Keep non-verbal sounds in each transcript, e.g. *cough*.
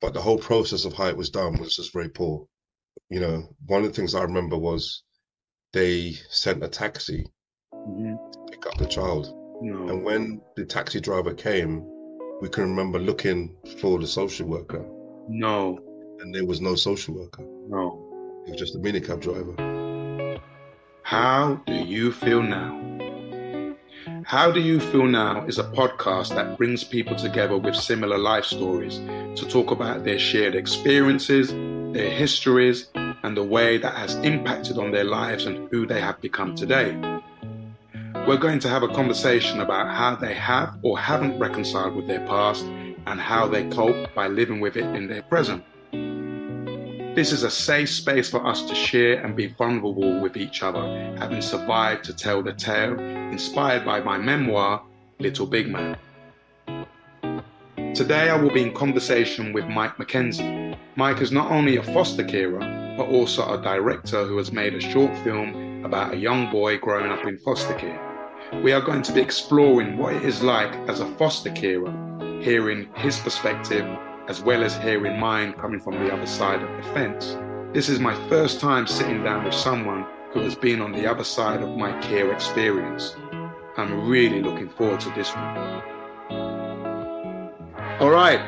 but the whole process of how it was done was just very poor. You know, one of the things I remember was they sent a taxi Mhm. to pick up the child. No. And when the taxi driver came, we can remember looking for the social worker, No. and there was no social worker. No. It was just a minicab driver. How do you feel now? How Do You Feel Now is a podcast that brings people together with similar life stories to talk about their shared experiences, their histories, and the way that has impacted on their lives and who they have become today. We're going to have a conversation about how they have or haven't reconciled with their past and how they cope by living with it in their present. This is a safe space for us to share and be vulnerable with each other, having survived to tell the tale inspired by my memoir, Little Big Man. Today I will be in conversation with Mike McKenzie. Mike is not only a foster carer, but also a director who has made a short film about a young boy growing up in foster care. We are going to be exploring what it is like as a foster carer, hearing his perspective as well as hearing mine coming from the other side of the fence. This is my first time sitting down with someone who has been on the other side of my care experience. I'm really looking forward to this one. All right.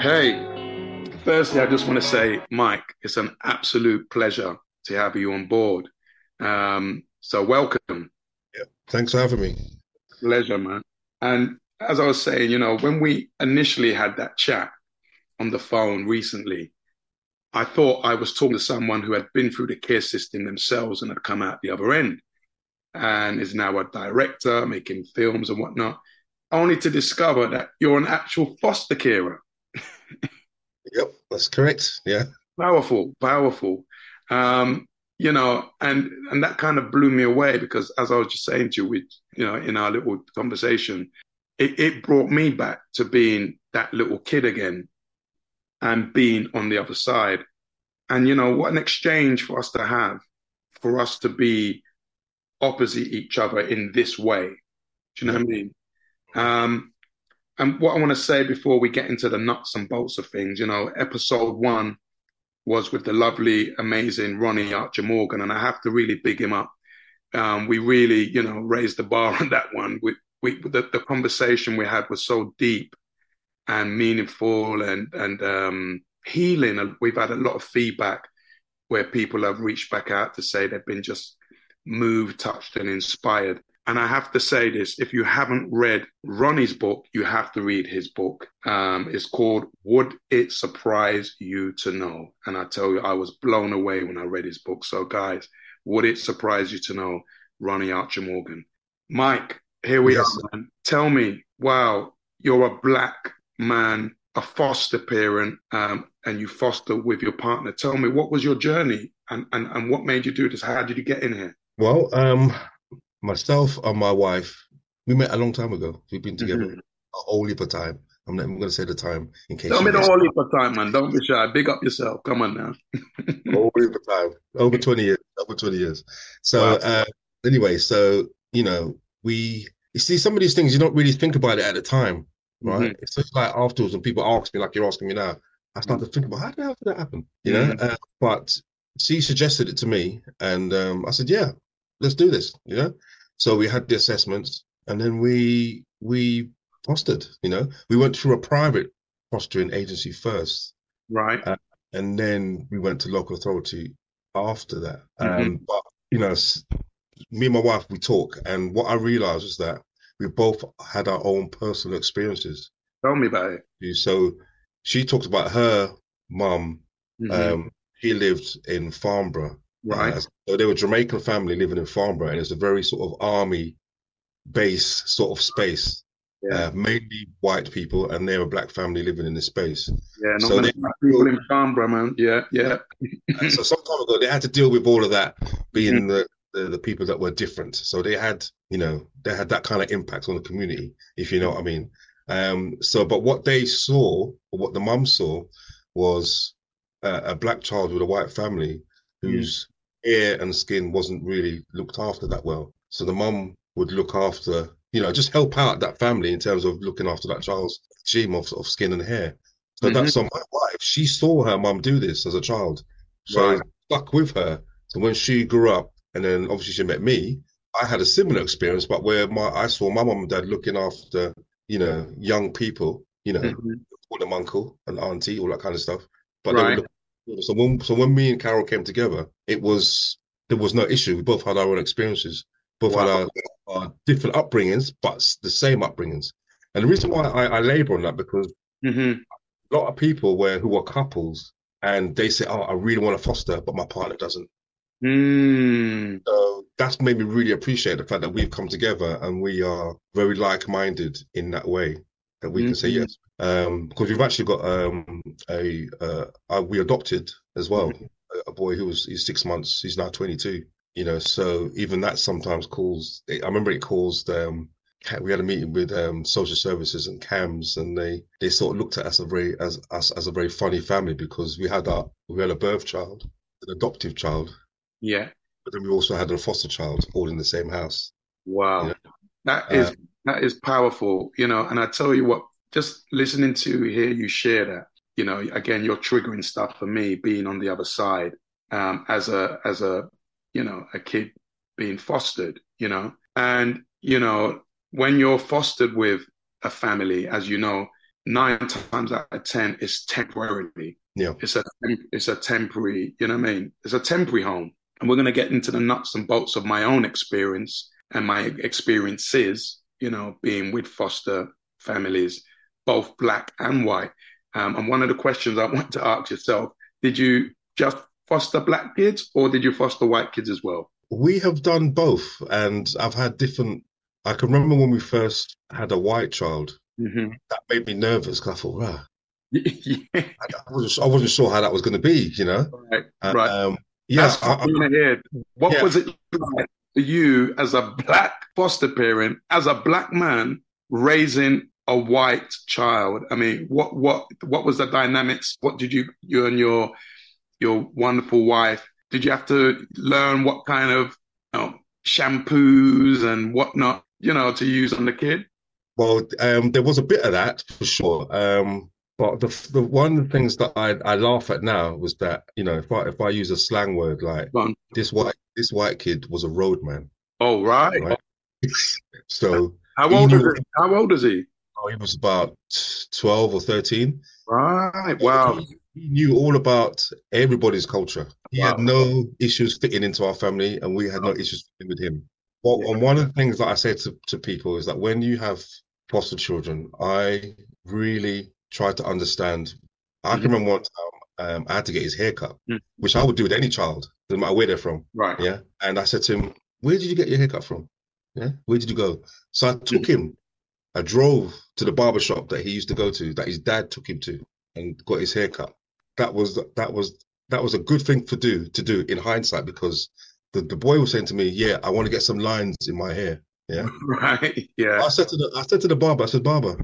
Hey, firstly, I just want to say, Mike, it's an absolute pleasure to have you on board. Um, so, welcome. Yeah, Thanks for having me. Pleasure, man. And as I was saying, you know, when we initially had that chat on the phone recently, I thought I was talking to someone who had been through the care system themselves and had come out the other end and is now a director making films and whatnot, only to discover that you're an actual foster carer. Yep, that's correct. Yeah. Powerful, powerful. Um, you know, and and that kind of blew me away because as I was just saying to you, with you know, in our little conversation, it, it brought me back to being that little kid again and being on the other side. And you know, what an exchange for us to have, for us to be opposite each other in this way. Do you know what I mean? Um, and what I want to say before we get into the nuts and bolts of things, you know, episode one was with the lovely, amazing Ronnie Archer Morgan, and I have to really big him up. Um, we really, you know, raised the bar *laughs* on that one. We, we, the, the conversation we had was so deep and meaningful and and um, healing. And we've had a lot of feedback where people have reached back out to say they've been just moved, touched, and inspired. And I have to say this: if you haven't read Ronnie's book, you have to read his book. Um, it's called "Would It Surprise You to Know?" And I tell you, I was blown away when I read his book. So, guys, would it surprise you to know Ronnie Archer Morgan? Mike, here we Yes. are. Man. Tell me, wow, you're a black man, a foster parent, um, and you foster with your partner. Tell me, what was your journey, and and and what made you do this? How did you get in here? Well, um, myself and my wife, we met a long time ago. We've been together Mhm. a whole heap of time. I'm not even going to say the time in case Tell you me the whole heap of time, man. Don't be shy. Big up yourself. Come on now. *laughs* whole heap of time. Over 20 years. Over 20 years. So, Wow. uh, anyway, so, you know, we, you see, some of these things you don't really think about it at the time, right? Mhm. It's just like afterwards when people ask me, like you're asking me now, I start to think about how the hell did that happen? You know? Mhm. Uh, but she suggested it to me, and um, I said, yeah, let's do this, you know? So we had the assessments, and then we we fostered, you know? We went through a private fostering agency first, Right. and then we went to local authority after that. Mhm. Um, but you know, me and my wife, we talk, and what I realized is that we both had our own personal experiences. Tell me about it. So she talked about her mum. Mhm. Um, he lived in Farnborough. right. Uh, so they were a Jamaican family living in Farnborough, and it's a very sort of army base sort of space. Yeah. Uh, mainly white people, and they're a black family living in this space. yeah. Not so many they- black people in Farnborough, man. Yeah. Yeah. Uh, so some time ago, they had to deal with all of that, being Mm-hmm. the, the the people that were different. So they had, you know, they had that kind of impact on the community, if you know what I mean. Um, so, but what they saw, or what the mum saw, was a, a black child with a white family whose hair and skin wasn't really looked after that well. So the mum would look after, you know, just help out that family in terms of looking after that child's regime of, of skin and hair. So Mhm. that's so my wife she saw her mum do this as a child, so Right. stuck with her. So when she grew up, and then obviously she met me, I had a similar experience, but where my I saw my mum and dad looking after, you know, young people, you know, Mhm. call them uncle and auntie, all that kind of stuff. But Right. looking, so when so when me and Carol came together, it was there was no issue. We both had our own experiences, both had our, our different upbringings, but the same upbringings. And the reason why I, I labor on that because Mhm. a lot of people where who are couples and they say, "Oh, I really want to foster, but my partner doesn't." Mm. So that's made me really appreciate the fact that we've come together and we are very like-minded in that way that we can say Mhm. yes. Um, because we've actually got um a uh, uh we adopted as well a, a boy who was he's six months. He's now 22. You know, so even that sometimes caused. I remember it caused um we had a meeting with um, social services and CAMHS, and they they sort of looked at us a very as us as a very funny family because we had our we had a birth child, an adoptive child, Yeah. but then we also had a foster child all in the same house. Wow. Yeah. That is Uh, that is powerful, you know, and I tell you what, just listening to hear you share that, you know, again, you're triggering stuff for me being on the other side, um, as a as a, you know, a kid being fostered, you know. And, you know, when you're fostered with a family, as you know, nine times out of ten is temporarily. Yeah. It's a it's a temporary, you know what I mean? It's a temporary home. And we're gonna get into the nuts and bolts of my own experience and my experiences, you know, being with foster families, both black and white. Um, and one of the questions I *laughs* want to ask yourself, did you just foster black kids or did you foster white kids as well? We have done both, and I've had different. I can remember when we first had a white child. Mm-hmm. That made me nervous because I thought, wow, *laughs* yeah, I, I wasn't, I wasn't sure how that was going to be, you know. right, Uh, right. Um, yeah, That's I, what I want to hear. What Yeah. was it like for you as a black foster parent, as a black man raising a white child? I mean, what what what was the dynamics? What did you you and your your wonderful wife did you have to learn what kind of you know, shampoos and whatnot, you know, to use on the kid? Well, um, there was a bit of that for sure. Um, but the the one of the things that I, I laugh at now was that you know if I if I use a slang word like this white this white kid was a roadman, Oh, right. right? *laughs* So How old is he? How old is he? oh, he was about twelve or thirteen. Right. Wow. He, he knew all about everybody's culture. He had no issues fitting into our family, and we had no issues fitting with him. Well, Yeah. and one of the things that I say to, to people is that when you have foster children, I really try to understand. I can remember one time um, I had to get his hair cut, Mm. which I would do with any child, no matter where they're from. Right. Yeah. And I said to him, Where did you get your haircut from? Yeah. Where did you go? So I took him. I drove to the barber shop that he used to go to, that his dad took him to, and got his haircut. That was that was that was a good thing to do to do in hindsight because the, the boy was saying to me, Yeah, I want to get some lines in my hair. Yeah. *laughs* Right. Yeah. I said to the I said to the barber, I said, Barber,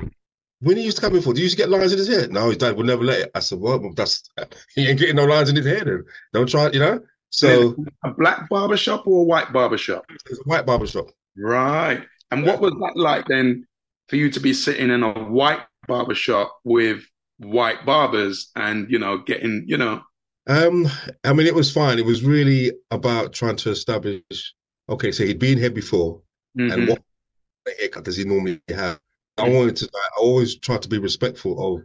when he used to come in for, do you used to get lines in his hair? No, his dad would never let it. I said, Well, that's *laughs* he ain't getting no lines in his hair then. Don't try it, you know? So a black barber shop or a white barber shop? it's a white barber shop. Right. And what was that like then for you to be sitting in a white barber shop with white barbers and, you know, getting, you know, Um, I mean, it was fine. It was really about trying to establish. Okay, so he'd been here before, mhm, and what haircut does he normally have? I wanted to. I always tried to be respectful of,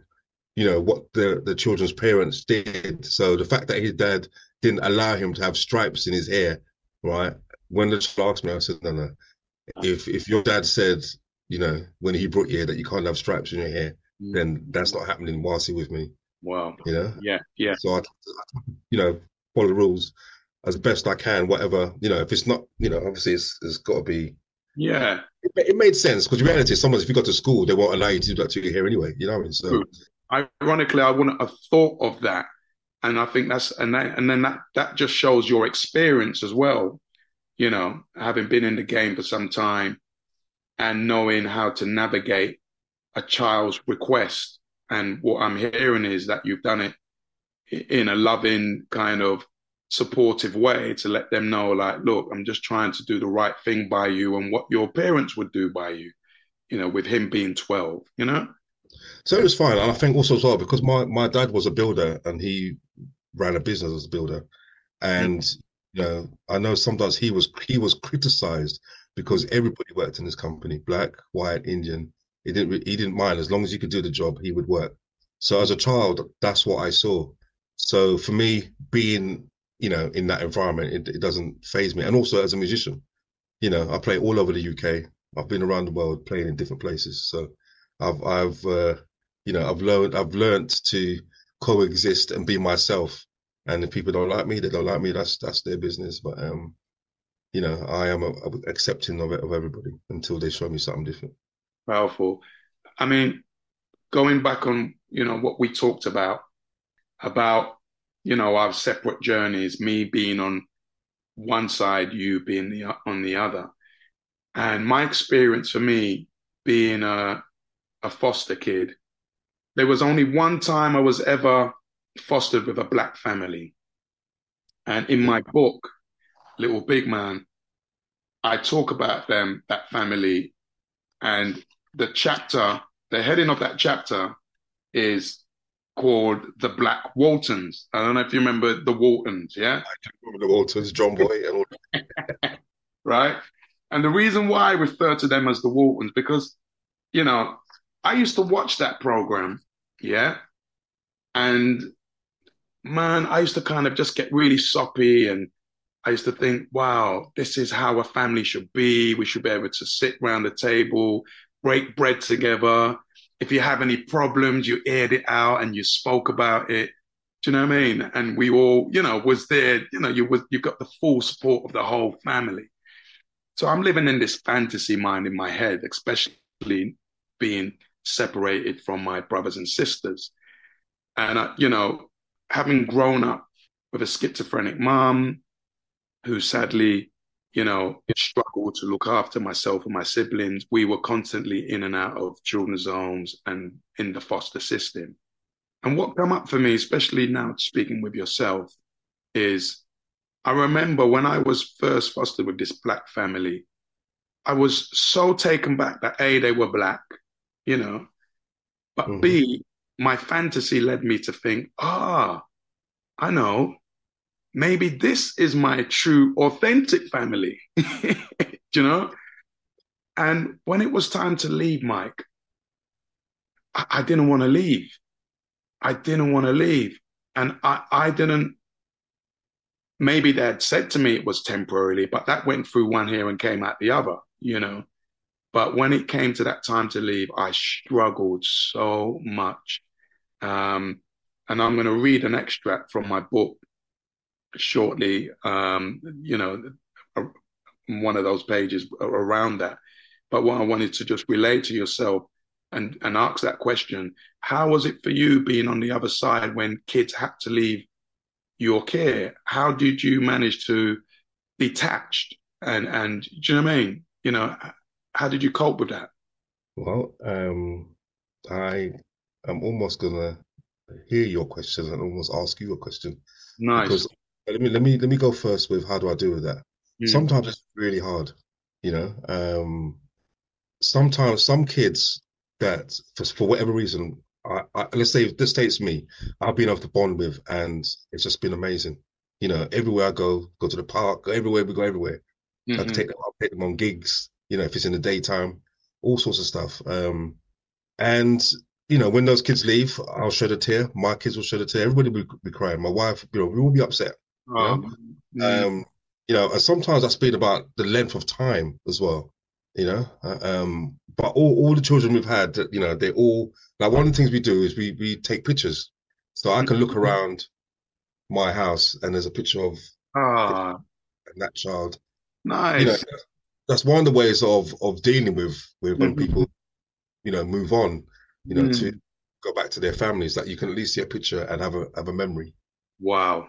you know, what the the children's parents did. So the fact that his dad didn't allow him to have stripes in his hair, right? When the child asked me, I said, no, no. If if your dad said, you know, when he brought you here that you can't have stripes in your hair, mm. then that's not happening whilst he with me. wow. You know. Yeah, yeah. So I, you know, follow the rules as best I can. Whatever, you know, if it's not, you know, obviously it's, it's got to be. Yeah. It, it made sense because reality is sometimes if you go to school, they won't allow you to do that to you here anyway. You know what I mean? So Ironically, I wouldn't have thought of that. And I think that's and that, and then that that just shows your experience as well, you know, having been in the game for some time and knowing how to navigate a child's request. And what I'm hearing is that you've done it in a loving kind of supportive way to let them know, like, look, I'm just trying to do the right thing by you and what your parents would do by you, you know, with him being 12, you know? So it was fine, and I think also as well because my my dad was a builder and he ran a business as a builder, and mm. you know I know sometimes he was he was criticized because everybody worked in this company, black, white, Indian. He didn't he didn't mind as long as he could do the job, he would work. So as a child, that's what I saw. So for me, being you know in that environment, it, it doesn't phase me. And also as a musician, you know, I play all over the UK. I've been around the world playing in different places. So I've I've uh, you know I've learned I've learned to coexist and be myself. And if people don't like me, they don't like me. That's that's their business. But um, you know, I am a, a accepting of it of everybody until they show me something different. Powerful. I mean, going back on you know what we talked about about you know our separate journeys, me being on one side, you being the on the other, and my experience for me being a a foster kid, there was only one time I was ever fostered with a black family, and in my book, Little Big Man, I talk about them, that family, and the chapter, the heading of that chapter is called the Black Waltons. I don't know if you remember the Waltons, yeah? I remember the Waltons, John Boy, and all *laughs* right? And the reason why I refer to them as the Waltons, because, you know, I used to watch that program, yeah? And man, I used to kind of just get really soppy and I used to think, wow, this is how a family should be. We should be able to sit around the table, break bread together, if you have any problems, you aired it out and you spoke about it. Do you know what I mean? And we all, you know, was there, you know, you was you got the full support of the whole family. So I'm living in this fantasy mind in my head, especially being separated from my brothers and sisters. And, uh, you know, having grown up with a schizophrenic mom who sadly you know, struggled to look after myself and my siblings. We were constantly in and out of children's homes and in the foster system. And what come up for me, especially now speaking with yourself, is I remember when I was first fostered with this black family, I was so taken back that A, they were black, you know, but mm-hmm. B, my fantasy led me to think, ah, I know, maybe this is my true, authentic family, *laughs* you know? And when it was time to leave, Mike, I, I didn't want to leave. I didn't want to leave. And I, I didn't, maybe they had said to me it was temporarily, but that went through one ear and came out the other, you know? But when it came to that time to leave, I struggled so much. Um, and I'm going to read an extract from my book shortly, um, you know, one of those pages around that. But what I wanted to just relate to yourself and, and ask that question how was it for you being on the other side when kids had to leave your care? How did you manage to detached and and do you know what I mean? You know, how did you cope with that? Well, um, I am almost gonna hear your question and almost ask you a question. Nice. Because let me let me let me go first with how do I deal with that? Mm. Sometimes it's really hard, you know. Um, sometimes some kids that for, for whatever reason, I, I, let's say this states me, I've been able to bond with, and it's just been amazing. You know, everywhere I go, go to the park, everywhere we go, everywhere. Mm-hmm. I can take them, I'll take them on gigs. You know, if it's in the daytime, all sorts of stuff. Um, and you know, when those kids leave, I'll shed a tear. My kids will shed a tear. Everybody will be crying. My wife, you know, we will be upset. Um, um, you know, and sometimes I speak about the length of time as well. You know, uh, um, but all, all the children we've had, you know, they all like one of the things we do is we we take pictures, so I can look mm-hmm. around my house and there's a picture of ah. that child. Nice. You know, that's one of the ways of of dealing with with when mm-hmm. people, you know, move on. You know, mm. to go back to their families. That you can at least see a picture and have a have a memory. Wow.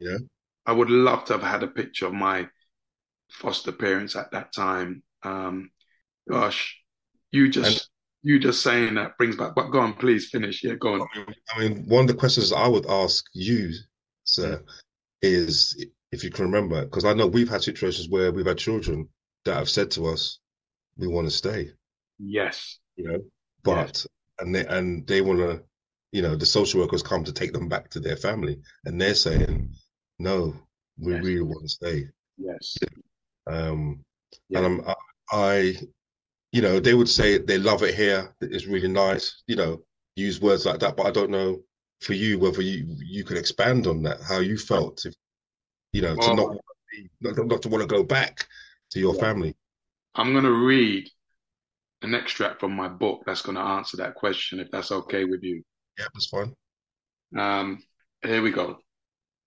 Yeah. I would love to have had a picture of my foster parents at that time. Um, gosh, you just and, you just saying that brings back. But go on, please finish. Yeah, go on. I mean, one of the questions I would ask you, sir, is if you can remember, because I know we've had situations where we've had children that have said to us, "We want to stay." Yes. You know, but and they and they want to, you know, the social workers come to take them back to their family, and they're saying, no, we Yes. really want to stay. Yes. Um, Yeah. and I'm, I, I, you know, they would say they love it here. It's really nice. You know, use words like that. But I don't know for you whether you you could expand on that, how you felt, if you know, to Well- not wanna be, not, not to want to go back to your Yeah. family. I'm going to read an extract from my book that's going to answer that question, if that's okay with you. Yeah, that's fine. Um, here we go.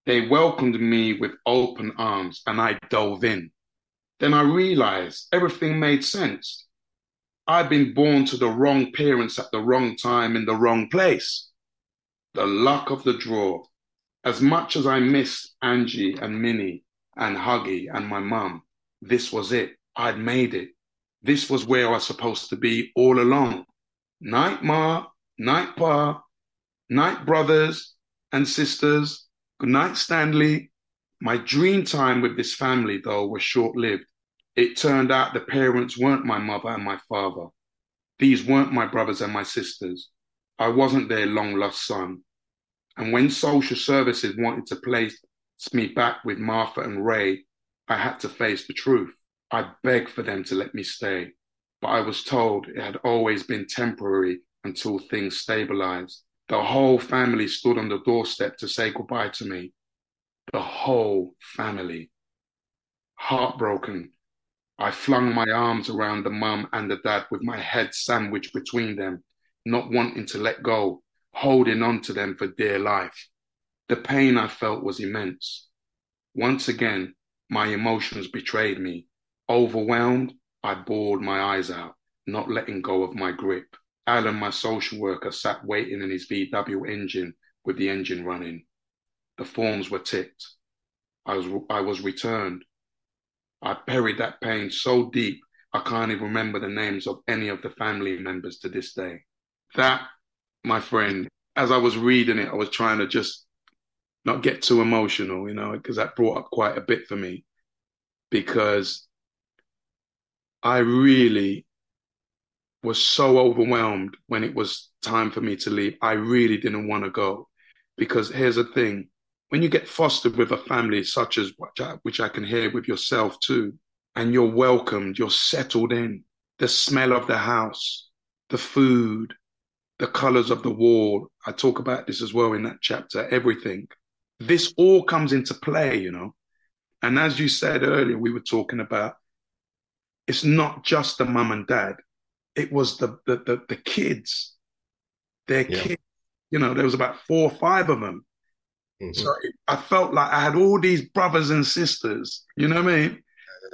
They welcomed me with open arms and I dove in. Then I realized everything made sense. I'd been born to the wrong parents at the wrong time in the wrong place. The luck of the draw. As much as I missed Angie and Minnie and Huggy and my mum, this was it. I'd made it. This was where I was supposed to be all along. Night Ma, night Pa, night brothers and sisters. Good night, Stanley. My dream time with this family, though, was short lived. It turned out the parents weren't my mother and my father. These weren't my brothers and my sisters. I wasn't their long lost son. And when social services wanted to place me back with Martha and Ray, I had to face the truth. I begged for them to let me stay, but I was told it had always been temporary until things stabilized. The whole family stood on the doorstep to say goodbye to me. The whole family. Heartbroken, I flung my arms around the mum and the dad with my head sandwiched between them, not wanting to let go, holding on to them for dear life. The pain I felt was immense. Once again, my emotions betrayed me. Overwhelmed, I bawled my eyes out, not letting go of my grip. Alan, my social worker, sat waiting in his VW engine with the engine running. The forms were ticked. I was, I was returned. I buried that pain so deep, I can't even remember the names of any of the family members to this day. That, my friend, as I was reading it, I was trying to just not get too emotional, you know, because that brought up quite a bit for me. Because I really was so overwhelmed when it was time for me to leave. I really didn't want to go. Because here's the thing when you get fostered with a family such as which I, which I can hear with yourself too, and you're welcomed, you're settled in, the smell of the house, the food, the colors of the wall. I talk about this as well in that chapter, everything. This all comes into play, you know. And as you said earlier, we were talking about it's not just the mum and dad, it was the the the, the kids, their Yeah. kids. You know, there was about four or five of them. Mhm. So it- I felt like I had all these brothers and sisters, you know what I mean?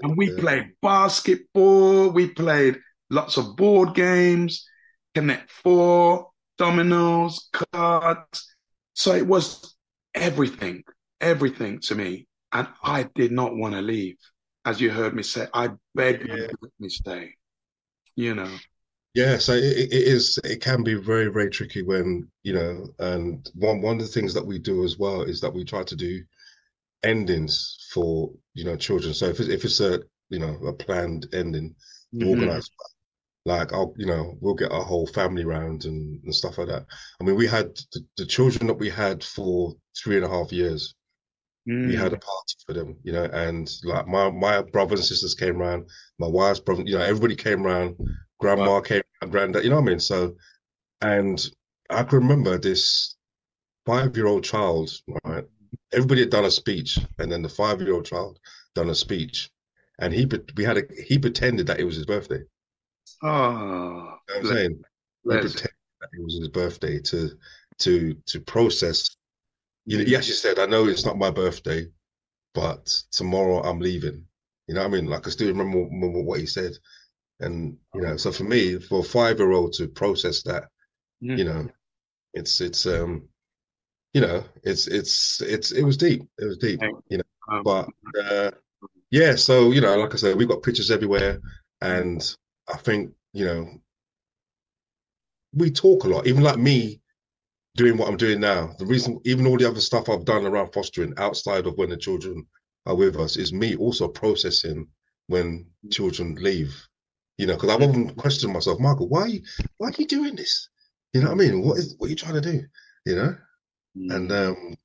And we Yeah. played basketball, we played lots of board games, Connect Four, dominoes, cards. So it was everything, everything to me. And I did not want to leave. As you heard me say, I begged Yeah. to let me stay, you know. Yeah, so it, it is. It can be very, very tricky when you know. And one one of the things that we do as well is that we try to do endings for you know children. So if it's, if it's a you know a planned ending, Mhm. organized, like I'll you know we'll get our whole family round and, and stuff like that. I mean, we had the, the children that we had for three and a half years. We Mm. had a party for them, you know, and like my my brothers and sisters came around, my wife's brother, you know, everybody came around, grandma came around, granddad, you know what I mean? So, and I can remember this five-year-old child, right? Everybody had done a speech, and then the five-year-old child done a speech, and he we had a he pretended that it was his birthday. Oh, You know what I'm saying? He pretended that it was his birthday to to to process. You he actually said, "I know it's not my birthday, but tomorrow I'm leaving." You know what I mean? Like I still remember, remember what he said, and you know, so for me, for a five-year-old to process that, Mm. you know, it's it's um, you know, it's it's it's it was deep. It was deep, you know. Um, But uh, yeah, so you know, like I said, we've got pictures everywhere, and I think you know, we talk a lot. Even like me doing what I'm doing now. The reason, even all the other stuff I've done around fostering outside of when the children are with us, is me also processing when children leave. You know, because I've often questioned myself, Michael, why are you, why are you doing this? You know what I mean? What is what are you trying to do? You know? Mm. And um,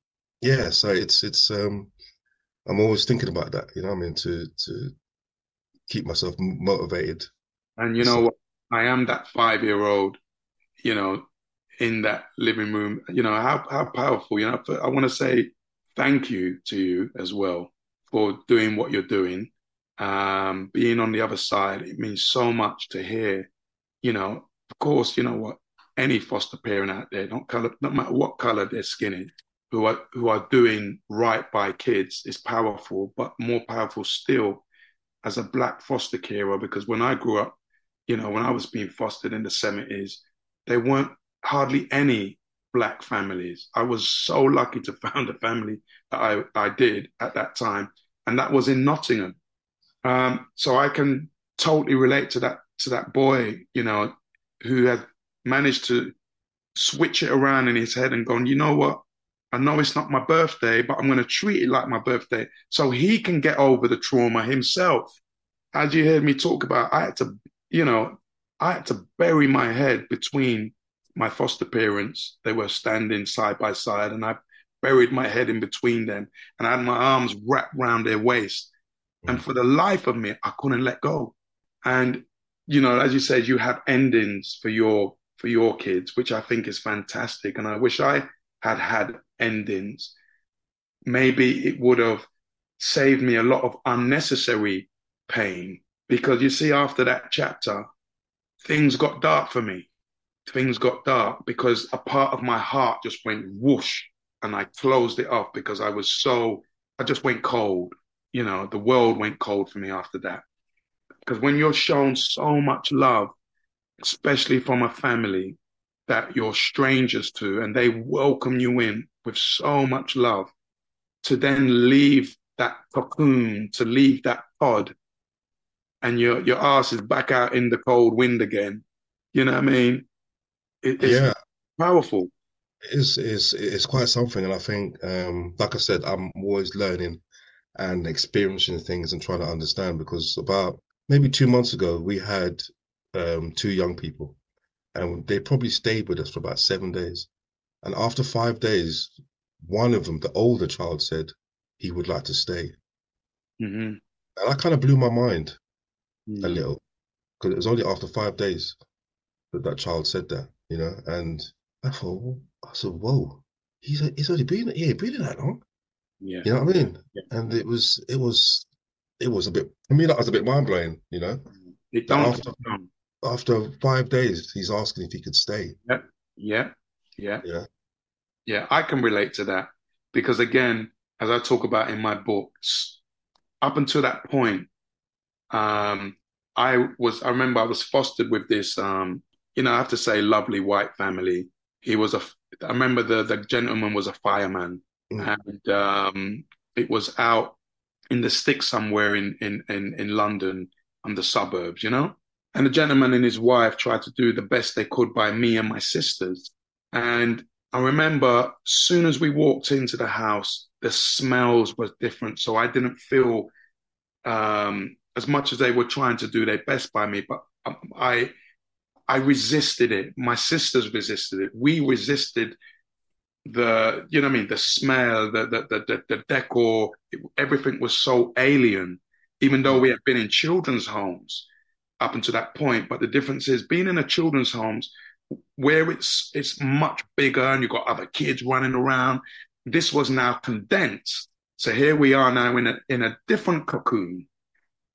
yeah, so it's it's um, I'm always thinking about that. You know what I mean? To to keep myself motivated. And you know what? I am that five year old, you know, in that living room. You know how how powerful. You know, I want to say thank you to you as well for doing what you're doing. Um, being on the other side, it means so much to hear. You know, of course, you know what any foster parent out there, not color, no matter what color their skin is, who are who are doing right by kids is powerful, but more powerful still as a black foster carer. Because when I grew up, you know, when I was being fostered in the seventies, they weren't hardly any black families. I was so lucky to *laughs* found a family that I, I did at that time, and that was in Nottingham. Um, so I can totally relate to that to that boy, you know, who had managed to switch it around in his head and gone, you know what? I know it's not my birthday, but I'm going to treat it like my birthday so he can get over the trauma himself. As you heard me talk about, I had to, you know, I had to bury my head between my foster parents. They were standing side by side, and I buried my head in between them, and I had my arms wrapped around their waist. And mm. for the life of me, I couldn't let go. And you know, as you said, you have endings for your for your kids, which I think is fantastic. And I wish I had had endings. Maybe it would have saved me a lot of unnecessary pain because you see, after that chapter, things got dark for me. Things got dark because a part of my heart just went whoosh and I closed it off because I was so, I just went cold. You know, the world went cold for me after that. Because when you're shown so much love especially from a family that you're strangers to and they welcome you in with so much love, to then leave that cocoon, to leave that pod, and your your ass is back out in the cold wind again. You know what I mean? It, it's yeah. powerful. It is is it's quite something, and I think, um, like I said, I'm always learning and experiencing things and trying to understand. Because about maybe two months ago, we had um, two young people, and they probably stayed with us for about seven days. And after five days, one of them, the older child, said he would like to stay. Mm-hmm. And I kind of blew my mind mm-hmm. a little because it was only after five days that that child said that, you know. And I thought, I said, whoa, he's he's only been here, been in that long. Yeah, you know what I mean. Yeah. And it was it was it was a bit. I mean, that was a bit mind blowing, you know. It don't after, after five days, he's asking if he could stay. Yeah, yeah, yeah, yeah, yeah. I can relate to that because, again, as I talk about in my books, up until that point, um, I was. I remember I was fostered with this. Um, you know, I have to say, lovely white family. He was a. I remember the the gentleman was a fireman, mm. and um, it was out in the sticks somewhere in in in, in London, on the suburbs. You know, and the gentleman and his wife tried to do the best they could by me and my sisters. And I remember soon as we walked into the house, the smells were different. So I didn't feel um, as much as they were trying to do their best by me, but I I resisted it. My sisters resisted it. We resisted the you know what I mean the smell, the the the, the decor. Everything was so alien, even though we had been in children's homes up until that point. But the difference is being in a children's homes where it's it's much bigger and you've got other kids running around. This was now condensed. So here we are now in a in a different cocoon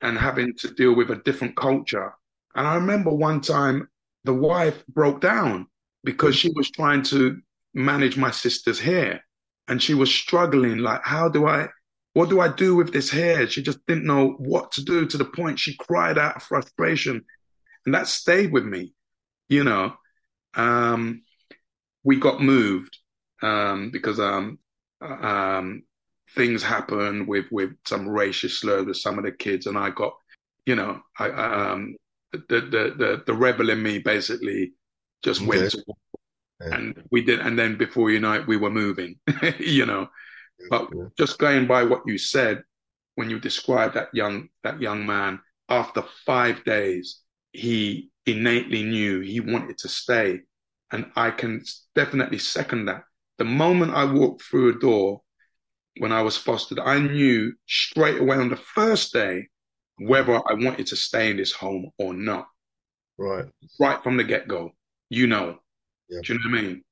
and having to deal with a different culture. And I remember one time the wife broke down because she was trying to manage my sister's hair and she was struggling like how do I what do I do with this hair? She just didn't know what to do to the point she cried out of frustration. And that stayed with me, you know. Um, we got moved um, because um, um, things happened with, with some racist slurs with some of the kids, and I got, you know, I, um, the, the the the rebel in me basically just okay. went to, yeah. and we did, and then before you know it, we were moving, *laughs* you know. But just going by what you said when you described that young that young man, after five days, he innately knew he wanted to stay. And I can definitely second that. The moment I walked through a door when I was fostered, I knew straight away on the first day whether I wanted to stay in this home or not. Right. Right from the get go, you know. Yeah. Do you know what I mean?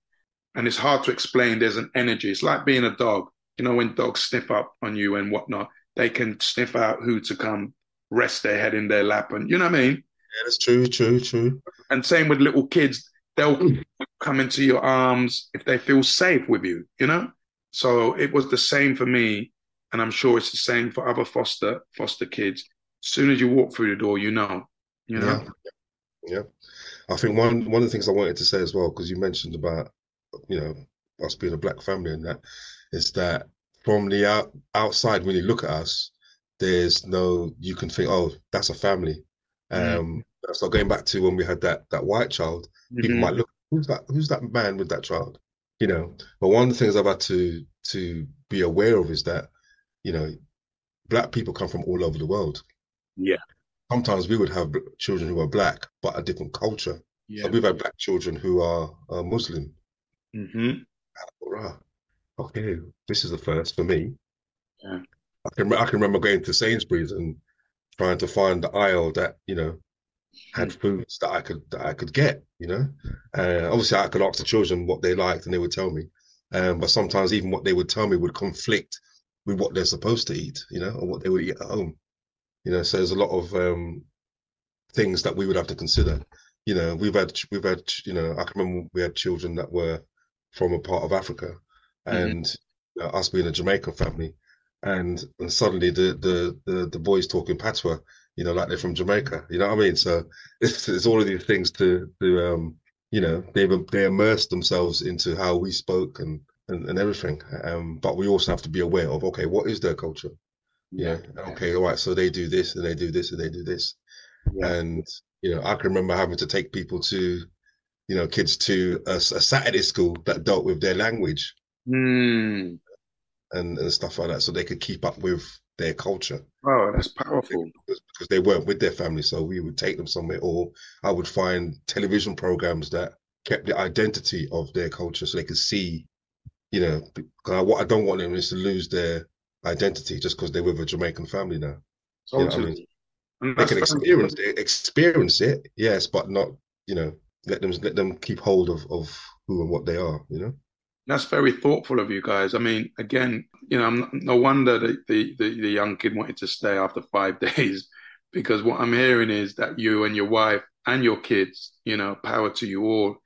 And it's hard to explain. There's an energy. It's like being a dog. You know, when dogs sniff up on you and whatnot, they can sniff out who to come rest their head in their lap. And you know what I mean? Yeah, that's true, true, true. And same with little kids. They'll *clears throat* come into your arms if they feel safe with you, you know? So it was the same for me. And I'm sure it's the same for other foster foster kids. As soon as you walk through the door, you know. You know? Yeah. yeah. I think one one of the things I wanted to say as well, because you mentioned about, you know, us being a black family and that, is that from the out, outside when you look at us, there's no you can think, oh, that's a family. Mm. Um so going back to when we had that that white child, mm-hmm. people might look, who's that who's that man with that child? You know. But one of the things I've had to to be aware of is that, you know, black people come from all over the world. Yeah. Sometimes we would have children who are black, but a different culture. Yeah. So we've had black children who are uh, Muslim. Mm-hmm. Okay, this is the first for me. Yeah. I can I can remember going to Sainsbury's and trying to find the aisle that you know had hmm. foods that I could that I could get. You know, uh, obviously I could ask the children what they liked and they would tell me. Um, but sometimes even what they would tell me would conflict with what they're supposed to eat. You know, or what they would eat at home. You know, so there's a lot of um, things that we would have to consider. You know, we've had we've had you know I can remember we had children that were from a part of Africa, mm-hmm. and mm-hmm. you know, us being a Jamaican family, and and suddenly the the the, the boys talking patois, you know, like they're from Jamaica. You know what I mean? So *laughs* it's, it's all of these things to to um, you know they they immerse themselves into how we spoke and and, and everything. Um, but we also have to be aware of okay, what is their culture? Yeah. Okay. All right. So they do this and they do this and they do this. Yeah. And, you know, I can remember having to take people to, you know, kids to a, a Saturday school that dealt with their language mm. and, and stuff like that. So they could keep up with their culture. Oh, that's powerful. Because, because they weren't with their family. So we would take them somewhere or I would find television programs that kept the identity of their culture so they could see, you know, what I don't want them is to lose their identity just because they're with a Jamaican family now. You know I mean? They can experience it, experience it, yes, but not you know let them let them keep hold of of who and what they are. You know. That's very thoughtful of you guys. I mean, again, you know, no wonder the, the, the, the young kid wanted to stay after five *laughs* days, because what I'm hearing is that you and your wife and your kids, you know, power to you all,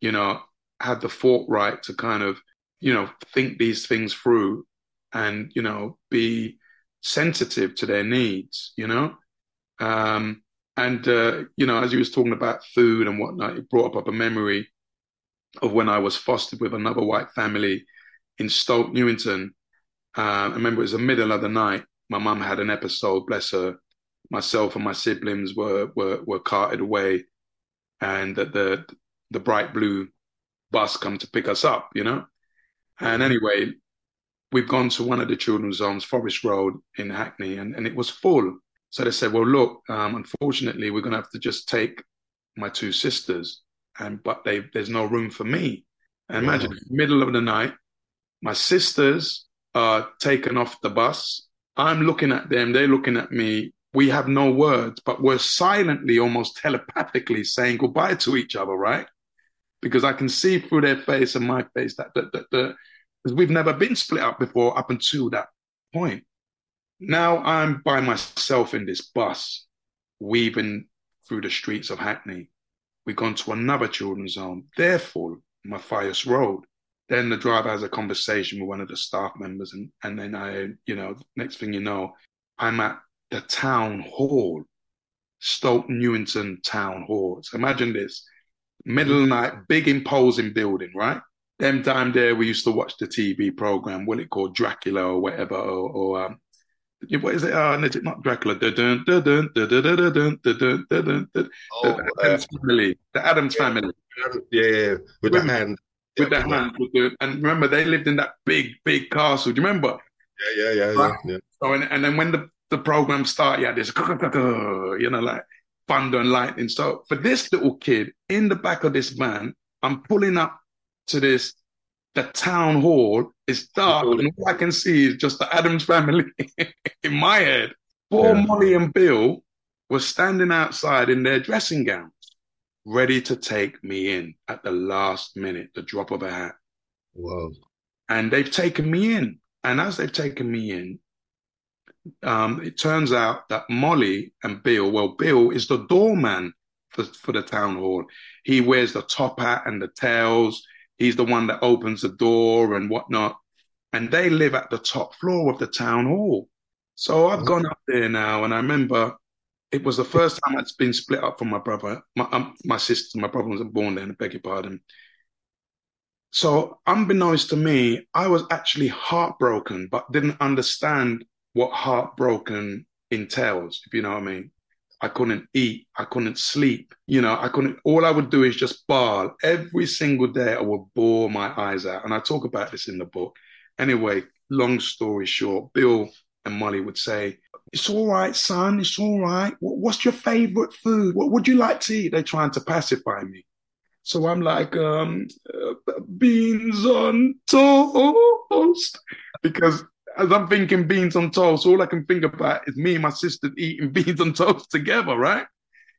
you know, had the forthright to kind of, you know, think these things through and you know be sensitive to their needs you know? Um, and uh, you know as you was talking about food and whatnot it brought up a memory of when i was fostered with another white family in stoke newington. Uh, i remember it was the middle of the night. My mum had an episode bless her. Myself and my siblings were were, were carted away and the, the the bright blue bus come to pick us up you know? And anyway we've gone to one of the children's homes, Forest Road in Hackney, and, and it was full. So they said, well, look, um, unfortunately, we're going to have to just take my two sisters, and but they, there's no room for me. And imagine, middle of the night, my sisters are taken off the bus. I'm looking at them, they're looking at me. We have no words, but we're silently, almost telepathically saying goodbye to each other, right? Because I can see through their face and my face that, that, that, that because we've never been split up before up until that point. Now I'm by myself in this bus, weaving through the streets of Hackney. We've gone to another children's home. They're full, Matthias Road. Then the driver has a conversation with one of the staff members, and, and then I, you know, next thing you know, I'm at the town hall, Stoke Newington Town Hall. So imagine this middle of night, big imposing building, right? Them time there we used to watch the TV program, what it called Dracula or whatever, or, or um, what is it? Uh, not Dracula. The Addams family. The Addams family. Yeah, yeah, with the hand. With the hand. With the, and remember, they lived in that big, big castle. Do you remember? Yeah, yeah, yeah, right? yeah. So, and, and then when the, the program started, you had this, you know, like thunder and lightning. So for this little kid in the back of this van, I'm pulling up to this, the town hall. It's dark, and all I can see is just the Addams family *laughs* in my head. Poor yeah. Molly and Bill were standing outside in their dressing gowns, ready to take me in at the last minute, the drop of a hat. Whoa. And they've taken me in. And as they've taken me in, um, it turns out that Molly and Bill, well, Bill is the doorman for, for the town hall. He wears the top hat and the tails. He's the one that opens the door and whatnot. And they live at the top floor of the town hall. So I've gone up there now, and I remember it was the first time I'd been split up from my brother. My um, my sister, my brother wasn't born then. I beg your pardon. So unbeknownst to me, I was actually heartbroken, but didn't understand what heartbroken entails. If you know what I mean. I couldn't eat. I couldn't sleep. You know, I couldn't. All I would do is just bawl every single day. I would bawl my eyes out, and I talk about this in the book. Anyway, long story short, Bill and Molly would say, It's all right, son. It's all right. What's your favorite food? What would you like to eat? They're trying to pacify me. So I'm like, um, uh, beans on toast. Because as I'm thinking beans on toast, all I can think about is me and my sister eating *laughs* beans on toast together, right?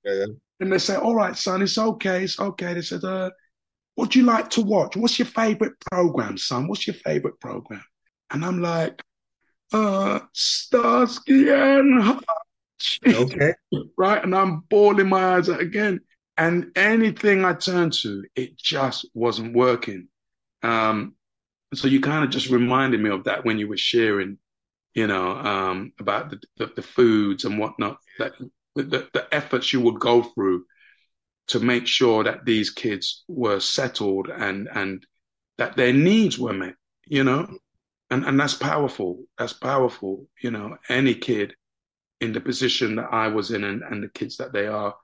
Yeah. And they say, All right, son, it's okay. It's okay. They said, uh, What do you like to watch? What's your favorite program, son? What's your favorite program? And I'm like, uh, Starsky and Hutch. Okay. *laughs* right. And I'm bawling my eyes out again. And anything I turned to, it just wasn't working. Um, so you kind of just reminded me of that when you were sharing, you know, um, about the, the, the, foods and whatnot, that the, the efforts you would go through to make sure that these kids were settled and and that their needs were met, you know and and that's powerful. That's powerful. You know, any kid in the position that I was in, and, and the kids that they are,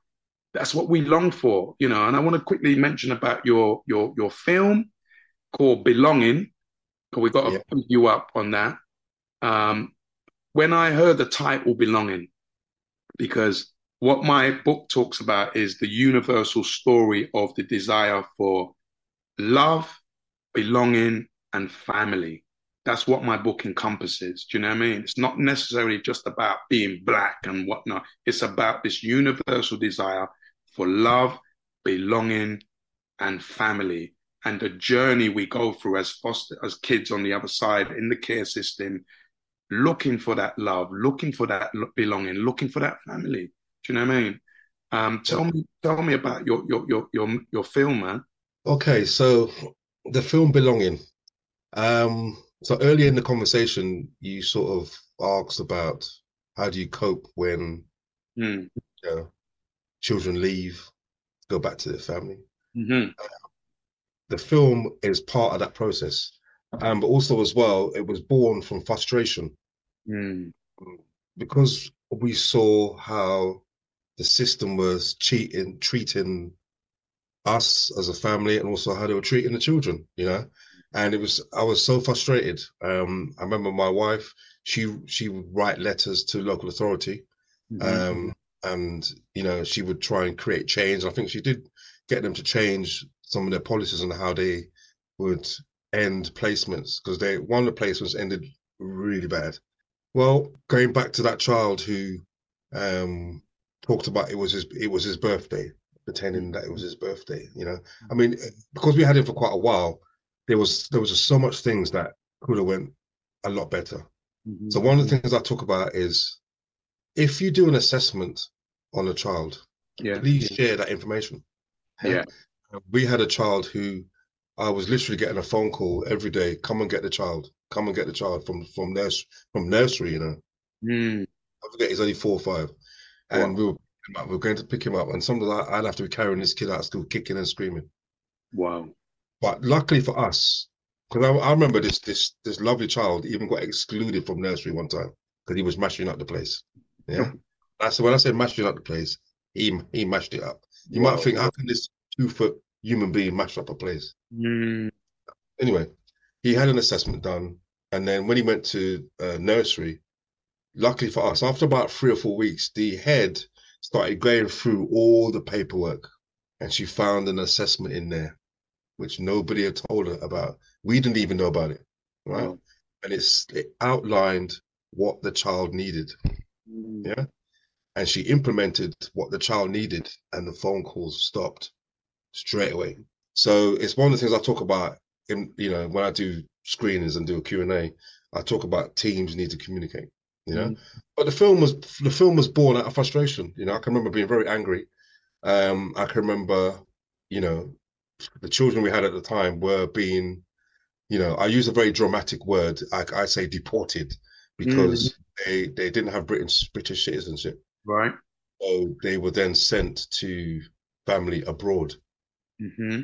that's what we long for. You know, and I want to quickly mention about your your your film called Belonging. We got to yeah. put you up on that. Um, when I heard the title Belonging, because what my book talks about is the universal story of the desire for love, belonging, and family that's what my book encompasses. Do you know what I mean? It's not necessarily just about being black and whatnot. It's about this universal desire for love, belonging, and family, and the journey we go through as foster as kids on the other side in the care system, looking for that love, looking for that belonging, looking for that family. Do you know what I mean? Um, tell me, tell me about your your your your your film, man. Okay, so the film Belonging. Um, so earlier in the conversation, you sort of asked about how do you cope when mm. you know, children leave, go back to their family. Mm-hmm. The film is part of that process, um, but also as well, it was born from frustration mm. because we saw how the system was cheating, treating us as a family, and also how they were treating the children. You know, and it was I was so frustrated. Um, I remember my wife; she she would write letters to local authority, mm-hmm. um, and you know she would try and create change. I think she did get them to change some of their policies on how they would end placements because they one of the placements ended really bad. Well, going back to that child who um, talked about it was his it was his birthday, pretending that it was his birthday. You know, I mean, because we had him for quite a while, there was there was just so much things that could have went a lot better. Mm-hmm. So one of the things I talk about is if you do an assessment on a child, yeah. please share that information. Yeah. We had a child who I was literally getting a phone call every day, come and get the child, come and get the child from from nursery from nursery, you know. Mm. I forget he's only four or five. And wow. we were we were going to pick him up and sometimes I'd have to be carrying this kid out of school, kicking and screaming. Wow. But luckily for us, because I, I, remember this this this lovely child even got excluded from nursery one time because he was mashing up the place. Yeah, that's when I said mashing up the place. He he mashed it up. You wow. might think, how can this two foot human being mash up a place? Mm. Anyway, he had an assessment done, and then when he went to uh, nursery, luckily for us, after about three or four weeks, the head started going through all the paperwork, and she found an assessment in there which nobody had told her about. We didn't even know about it, right? Oh. And it's it outlined what the child needed. Mm. Yeah. And she implemented what the child needed, and the phone calls stopped straight away. So it's one of the things I talk about in, you know, when I do screenings and do a Q&A, I talk about teams need to communicate, you know. Mm. But the film was the film was born out of frustration. You know, I can remember being very angry. Um, I can remember, you know, the children we had at the time were being, you know, I use a very dramatic word. I, I say deported because mm. they they didn't have British British citizenship. Right. So they were then sent to family abroad. Mm-hmm.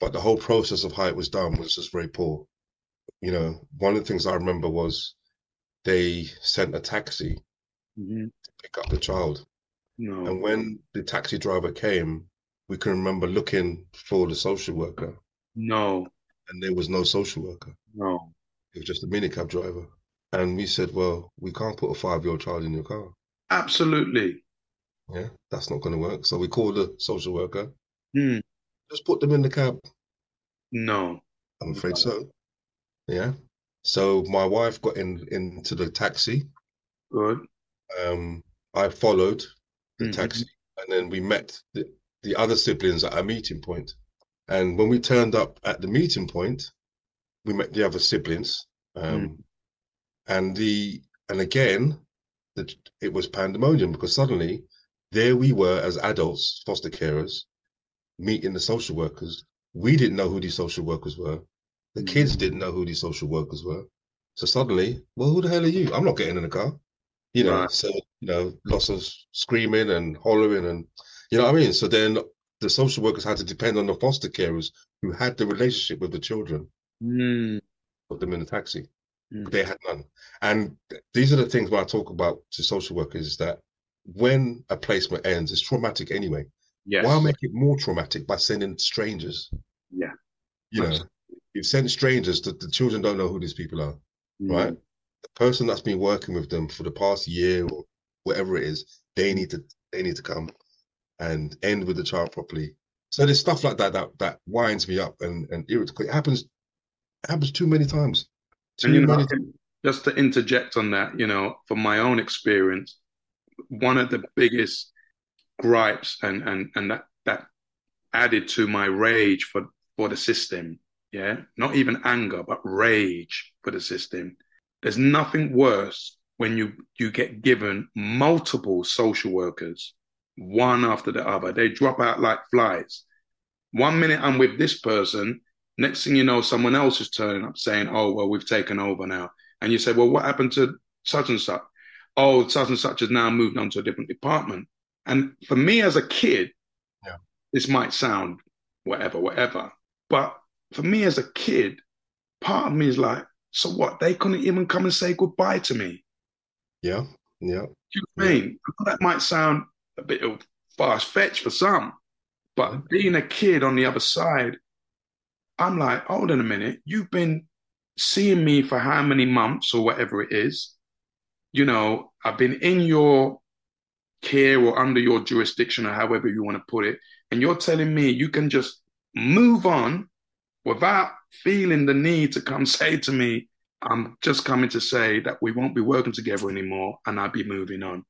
But the whole process of how it was done was just very poor. You know, one of the things I remember was they sent a taxi mm-hmm. to pick up the child. No. And when the taxi driver came, we can remember looking for the social worker. No. And there was no social worker. No. It was just a minicab driver. And we said, well, we can't put a five year old child in your car. Absolutely. Yeah, that's not going to work. So we called the social worker. Hmm. Just put them in the cab. No. I'm afraid no. so. Yeah. So my wife got in into the taxi. Good. Um, I followed the mm-hmm. taxi, and then we met the, the other siblings at a meeting point. And when we turned up at the meeting point, we met the other siblings. Um, mm. And the and again, the, it was pandemonium because suddenly there we were as adults, foster carers, meeting the social workers. We didn't know who these social workers were. The kids didn't know who these social workers were. So suddenly, well, who the hell are you? I'm not getting in the car. You know, right. so you know, lots of screaming and hollering and you know what I mean? So then the social workers had to depend on the foster carers who had the relationship with the children. Mm. Put them in the taxi. Mm. They had none. And these are the things when I talk about to social workers is that when a placement ends, it's traumatic anyway. Yes. Why make it more traumatic by sending strangers? Yeah. You know, you send strangers, the, the children don't know who these people are, mm. right? The person that's been working with them for the past year or whatever it is, they need to they need to come and end with the child properly. So there's stuff like that that that winds me up and and irritates. It happens it happens too many times. Too and you know, just to interject on that, you know, from my own experience, one of the biggest gripes and and and that that added to my rage for for the system. Yeah? Not even anger but rage for the system. There's nothing worse when you you get given multiple social workers one after the other. They drop out like flies. One minute i'm with this person next thing you know someone else is turning up saying oh well we've taken over now. And you say well what happened to such and such? Oh such and such has now moved on to a different department and for me as a kid, yeah. this might sound whatever, whatever. But for me as a kid, part of me is like, so what? They couldn't even come and say goodbye to me. Yeah. Yeah. you know I mean? That might sound a bit of fast fetch for some, but mm-hmm. being a kid on the other side, I'm like, hold on a minute, you've been seeing me for how many months or whatever it is. You know, I've been in your care or under your jurisdiction or however you want to put it. And you're telling me you can just move on without feeling the need to come *laughs* say to me, I'm just coming to say that we won't be working together anymore and I'll be moving on.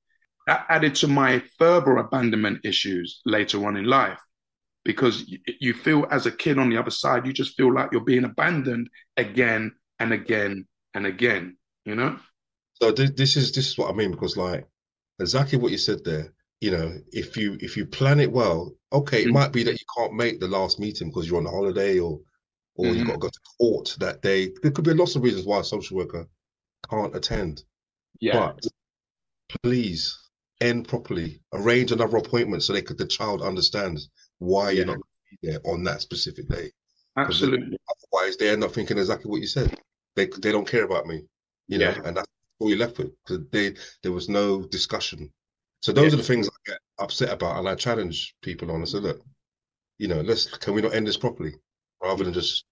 That added to my further abandonment issues later on in life because you feel as a kid on the other side, you just feel like you're being abandoned again and again and again, you know? So this is this is what I mean because like exactly what you said there. You know, if you if you plan it well, okay, it mm-hmm. might be that you can't make the last meeting because you're on a holiday or or mm-hmm. you've got to go to court that day. There could be lots of reasons why a social worker can't attend. Yeah. But please end properly. Arrange another appointment so they could the child understands why yeah. you're not there on that specific day. Absolutely. Otherwise, they end up thinking exactly what you said. They they don't care about me, you know, and that's all you're left with because they there was no discussion. So those yeah. are the things I get upset about, and I challenge people on. I say, look, you know, let's can we not end this properly rather than just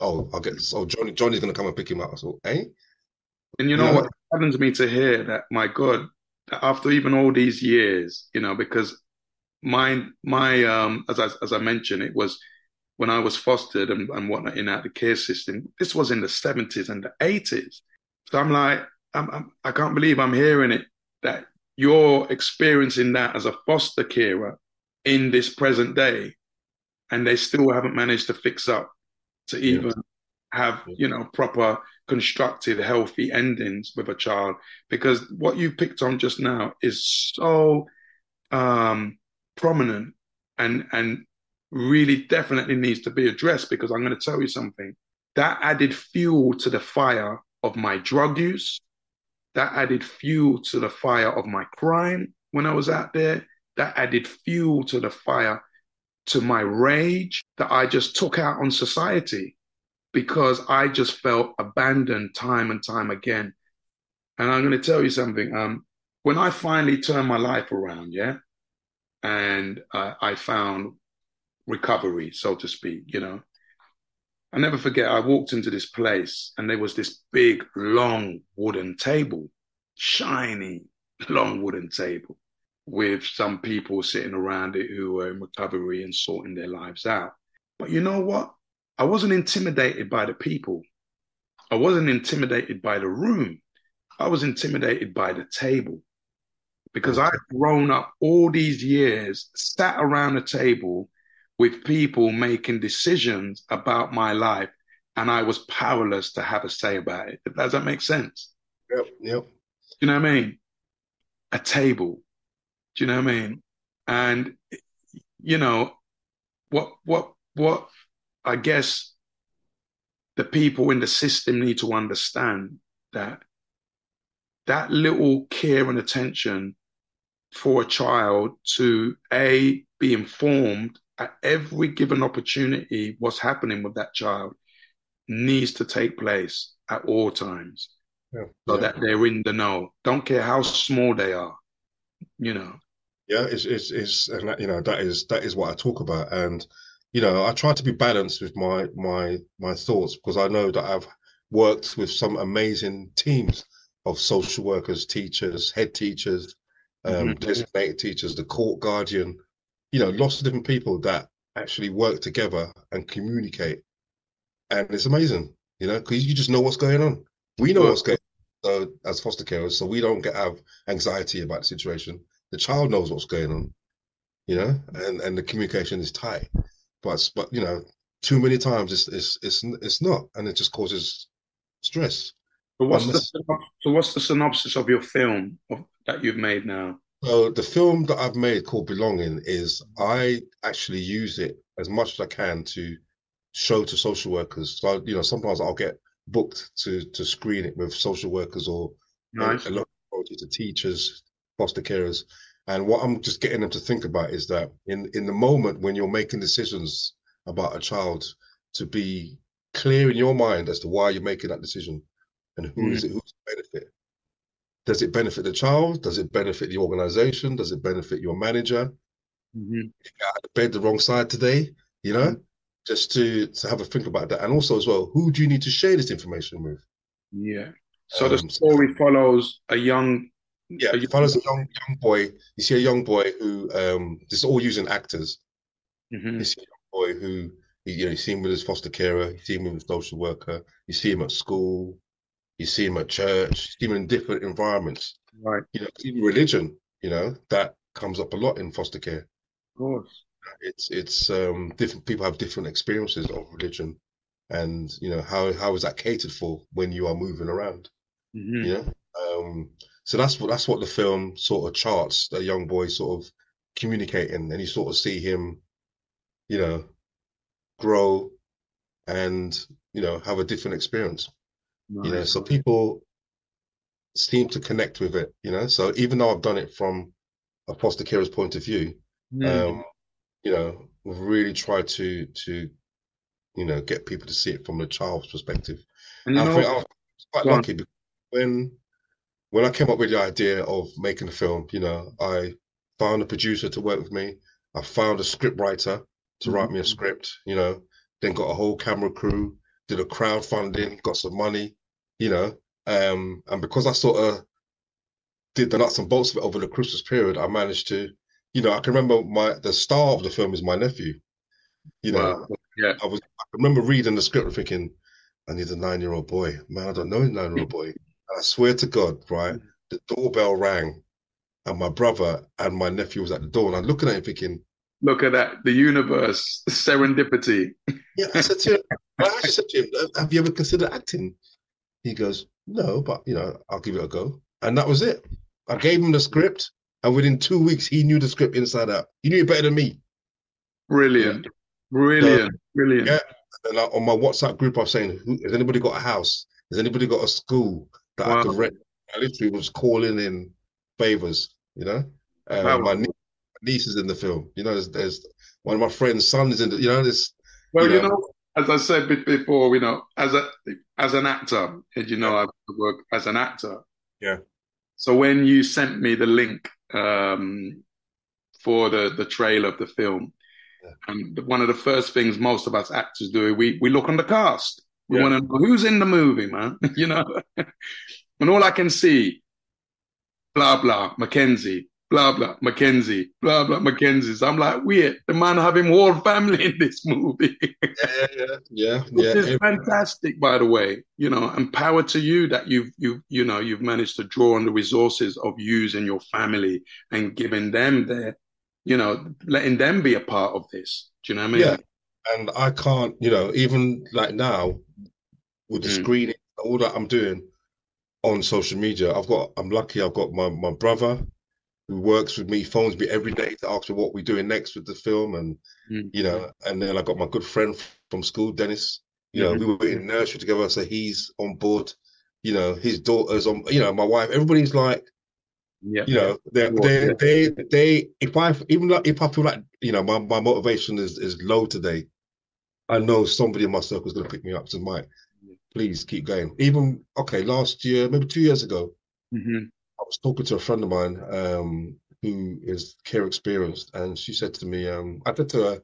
oh I'll get this, oh Johnny Johnny's gonna come and pick him up. I thought, eh? And you know, you know what happens me to hear that my God, after even all these years, you know, because my my um as I as I mentioned, it was when I was fostered and, and whatnot in out the care system. This was in the 70s and the 80s. So I'm like, I'm, I'm, I can't believe I'm hearing it that you're experiencing that as a foster carer in this present day, and they still haven't managed to fix up to even yeah. have you know proper constructive healthy endings with a child. Because what you picked on just now is so um, prominent and and really definitely needs to be addressed because I'm going to tell you something. That added fuel to the fire of my drug use that added fuel to the fire of my crime when I was out there that added fuel to the fire to my rage that I just took out on society because I just felt abandoned time and time again. And I'm going to tell you something. Um, when I finally turned my life around, yeah, and uh, I found recovery, so to speak, you know, I never forget. I walked into this place and there was this big, long wooden table, shiny, *laughs* long wooden table with some people sitting around it who were in recovery and sorting their lives out. But you know what? I wasn't intimidated by the people. I wasn't intimidated by the room. I was intimidated by the table because I've grown up all these years, sat around a table with people making decisions about my life, and I was powerless to have a say about it. Does that make sense? Yep, yep. You know what I mean? A table. Do you know what I mean? And you know what what what I guess the people in the system need to understand that that little care and attention for a child to a be informed at every given opportunity what's happening with that child needs to take place at all times yeah, so yeah. that they're in the know don't care how small they are you know yeah it's it's, it's and that, you know that is that is what i talk about and you know i try to be balanced with my my my thoughts because i know that i've worked with some amazing teams of social workers teachers head teachers um, mm-hmm. designated teachers the court guardian you know, lots of different people that actually work together and communicate. And it's amazing, you know, because you just know what's going on. We know what's going on so, as foster carers, so we don't get have anxiety about the situation. The child knows what's going on, you know, and, and the communication is tight. But but you know, too many times it's it's it's it's not, and it just causes stress. So what's the so what's the synopsis of your film of, that you've made now? So the film that I've made called Belonging is I actually use it as much as I can to show to social workers. So you know, sometimes I'll get booked to to screen it with social workers or nice. a, lot to teachers, foster carers. And what I'm just getting them to think about is that in in the moment when you're making decisions about a child, to be clear in your mind as to why you're making that decision and who mm. is it who's benefit does it benefit the child? Does it benefit the organization? Does it benefit your manager? Mm-hmm. out of bed the wrong side today, you know, mm-hmm. just to to have a think about that, and also as well, who do you need to share this information with? Yeah. So um, the story follows a young. Yeah, a young, follows a young young boy. You see a young boy who um, this is all using actors. Mm-hmm. You see a young boy who you know you see him with his foster carer, you see him with his social worker, you see him at school, you see him at church, you see him in different environments. Right. You know, even religion, you know, that comes up a lot in foster care. Of course. It's it's um different people have different experiences of religion and you know how how is that catered for when you are moving around. Mm-hmm. You know? Um so that's what that's what the film sort of charts the young boy sort of communicating and you sort of see him, you know, grow and you know have a different experience. Nice. You know, so people seem to connect with it. You know, so even though I've done it from a foster carer's point of view, mm. um, you know, we've really tried to to you know get people to see it from the child's perspective. And I know, think I was quite lucky because when when I came up with the idea of making a film, you know, I found a producer to work with me. I found a script writer to mm-hmm. write me a script, you know, then got a whole camera crew, did a crowdfunding, got some money, you know, um, and because I sort of did the nuts and bolts of it over the Christmas period, I managed to, you know, I can remember my the star of the film is my nephew, you know, wow. Yeah. I was. I remember reading the script and thinking, I need a nine-year-old boy. Man, I don't know a nine-year-old boy. And I swear to God, right? The doorbell rang, and my brother and my nephew was at the door, and I'm looking at him thinking, Look at that, the universe, serendipity. Yeah, I said to him, I actually said to him, Have you ever considered acting? He goes, No, but you know, I'll give it a go. And that was it. I gave him the script, and within two weeks, he knew the script inside out. He knew it better than me. Brilliant. Brilliant. So, Brilliant. Yeah. And I, on my WhatsApp group, I was saying, Who, Has anybody got a house? Has anybody got a school that Wow. I could rent? I literally was calling in favors, you know? Um, Wow. my, nie- my niece is in the film. You know, there's, there's one of my friends' son is in the, you know, this. Well, you you know. know, as I said before, you know, as a as an actor, you know, I work as an actor. Yeah. So when you sent me the link um, for the the trailer of the film, Yeah. and one of the first things most of us actors do, we we look on the cast. We Yeah. want to know who's in the movie, man. *laughs* you know, *laughs* and all I can see, blah blah, McKenzie, blah blah, McKenzie, blah blah, McKenzie. So I'm like, weird. The man having whole family in this movie. Yeah, yeah, yeah, *laughs* Which yeah. is fantastic, by the way. You know, and power to you that you've you you know you've managed to draw on the resources of yous and your family and giving them their, you know, letting them be a part of this. Do you know what I mean? Yeah. And I can't, you know, even like now with the Mm. screening, all that I'm doing on social media, I've got, I'm lucky, I've got my, my brother who works with me, phones me every day to ask me what we're doing next with the film. And, Mm. you know, and then I got my good friend from school, Dennis. You know, Mhm. we were in nursery together, so he's on board. You know, his daughter's on, you know, my wife, everybody's like, Yeah. you know, they they they they if I even like if I feel like you know my, my motivation is is low today, I know somebody in my circle is gonna pick me up. So Mike, please keep going. Even okay, last year, maybe two years ago, Mhm. I was talking to a friend of mine um who is care experienced, and she said to me, um, I said to her,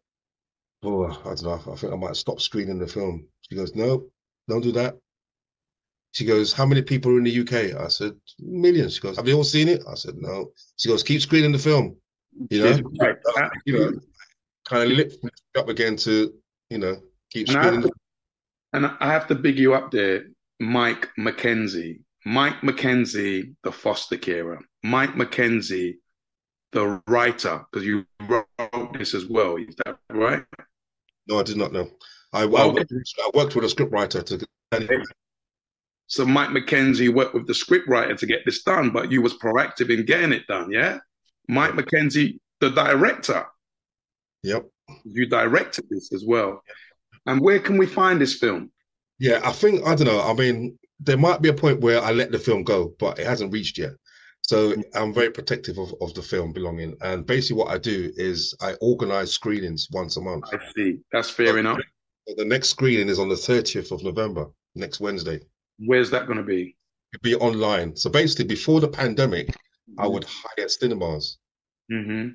Oh, I don't know, I think I might stop screening the film. She goes, No, don't do that. She goes, How many people are in the UK? I said, Millions. She goes, Have you all seen it? I said, No. She goes, Keep screening the film. You know, Right. you know, kind of lift up again to, you know, keep And screening. to, and I have to big you up there, Mike McKenzie. Mike McKenzie, the foster carer. Mike McKenzie, the writer, because you wrote this as well. Is that right? No, I did not know. I, I, oh, worked, I worked with a scriptwriter to. So Mike McKenzie worked with the scriptwriter to get this done, but you was proactive in getting it done, yeah? Mike McKenzie, the director, Yep. you directed this as well. And where can we find this film? Yeah, I think I don't know. I mean, there might be a point where I let the film go, but it hasn't reached yet. So I'm very protective of, of the film belonging. And basically, what I do is I organize screenings once a month. I see. That's fair enough. The next screening is on the 30th of November, next Wednesday. Where's that going to be? It'd be online. So basically, before the pandemic, I would hire cinemas, hmm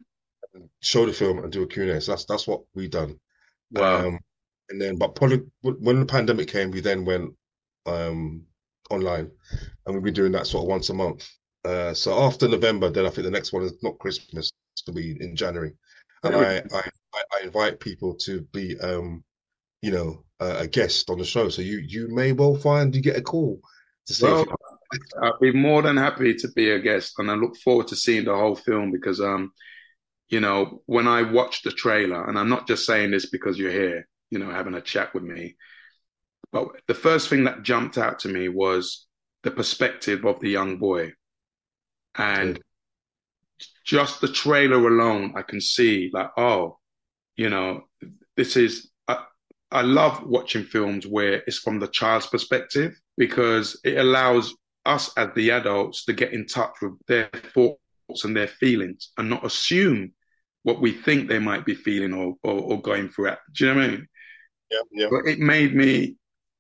show the film, and do a Q&A. So that's that's what we done. Wow. Um, and then, but probably when the pandemic came, we then went um, online, and we've been doing that sort of once a month. Uh, so after November, then I think the next one is not Christmas; it'll be in January, and I I, I invite people to be um, you know a, a guest on the show. So you you may well find you get a call to say Well, you- I'd be more than happy to be a guest, and I look forward to seeing the whole film because, um, you know, when I watched the trailer, and I'm not just saying this because you're here, you know, having a chat with me, but the first thing that jumped out to me was the perspective of the young boy, and just the trailer alone, I can see like, oh, you know, this is. I, I love watching films where it's from the child's perspective because it allows us as the adults to get in touch with their thoughts and their feelings and not assume what we think they might be feeling or, or, or going through. Do you know what I mean? yeah yeah But it made me,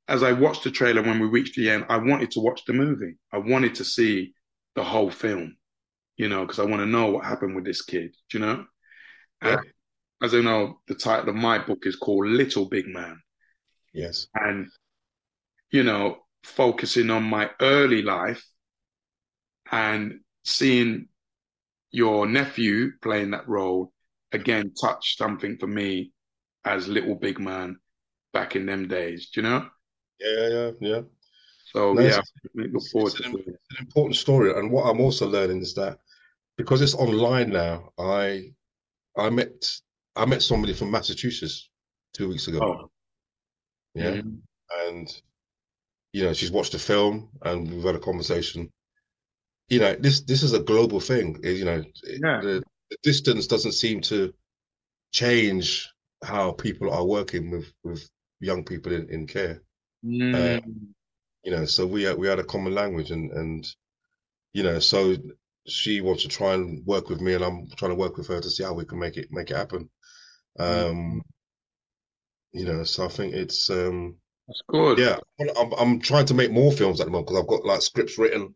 as I watched the trailer when we reached the end, I wanted to watch the movie. I wanted to see the whole film, you know, because I want to know what happened with this kid, do you know? Yeah. As I know, the title of my book is called Little Big Man yes and you know focusing on my early life and seeing your nephew playing that role again touched something for me as little big man back in them days. Do you know? Yeah, yeah, yeah. So No, yeah, it's, look forward to an, it. it's an important story, and what I'm also learning is that because it's online now, I I met I met somebody from Massachusetts two weeks ago. Oh, Yeah, mhm. and you know she's watched the film, and we've had a conversation. You know, this this is a global thing. You know, yeah, the, the distance doesn't seem to change how people are working with with young people in, in care. Uh, Mm. you know, so we had, we had a common language, and and you know, so she wants to try and work with me, and I'm trying to work with her to see how we can make it make it happen. Um, you know, so I think it's um, that's good. yeah, I'm I'm trying to make more films at the moment because I've got like scripts written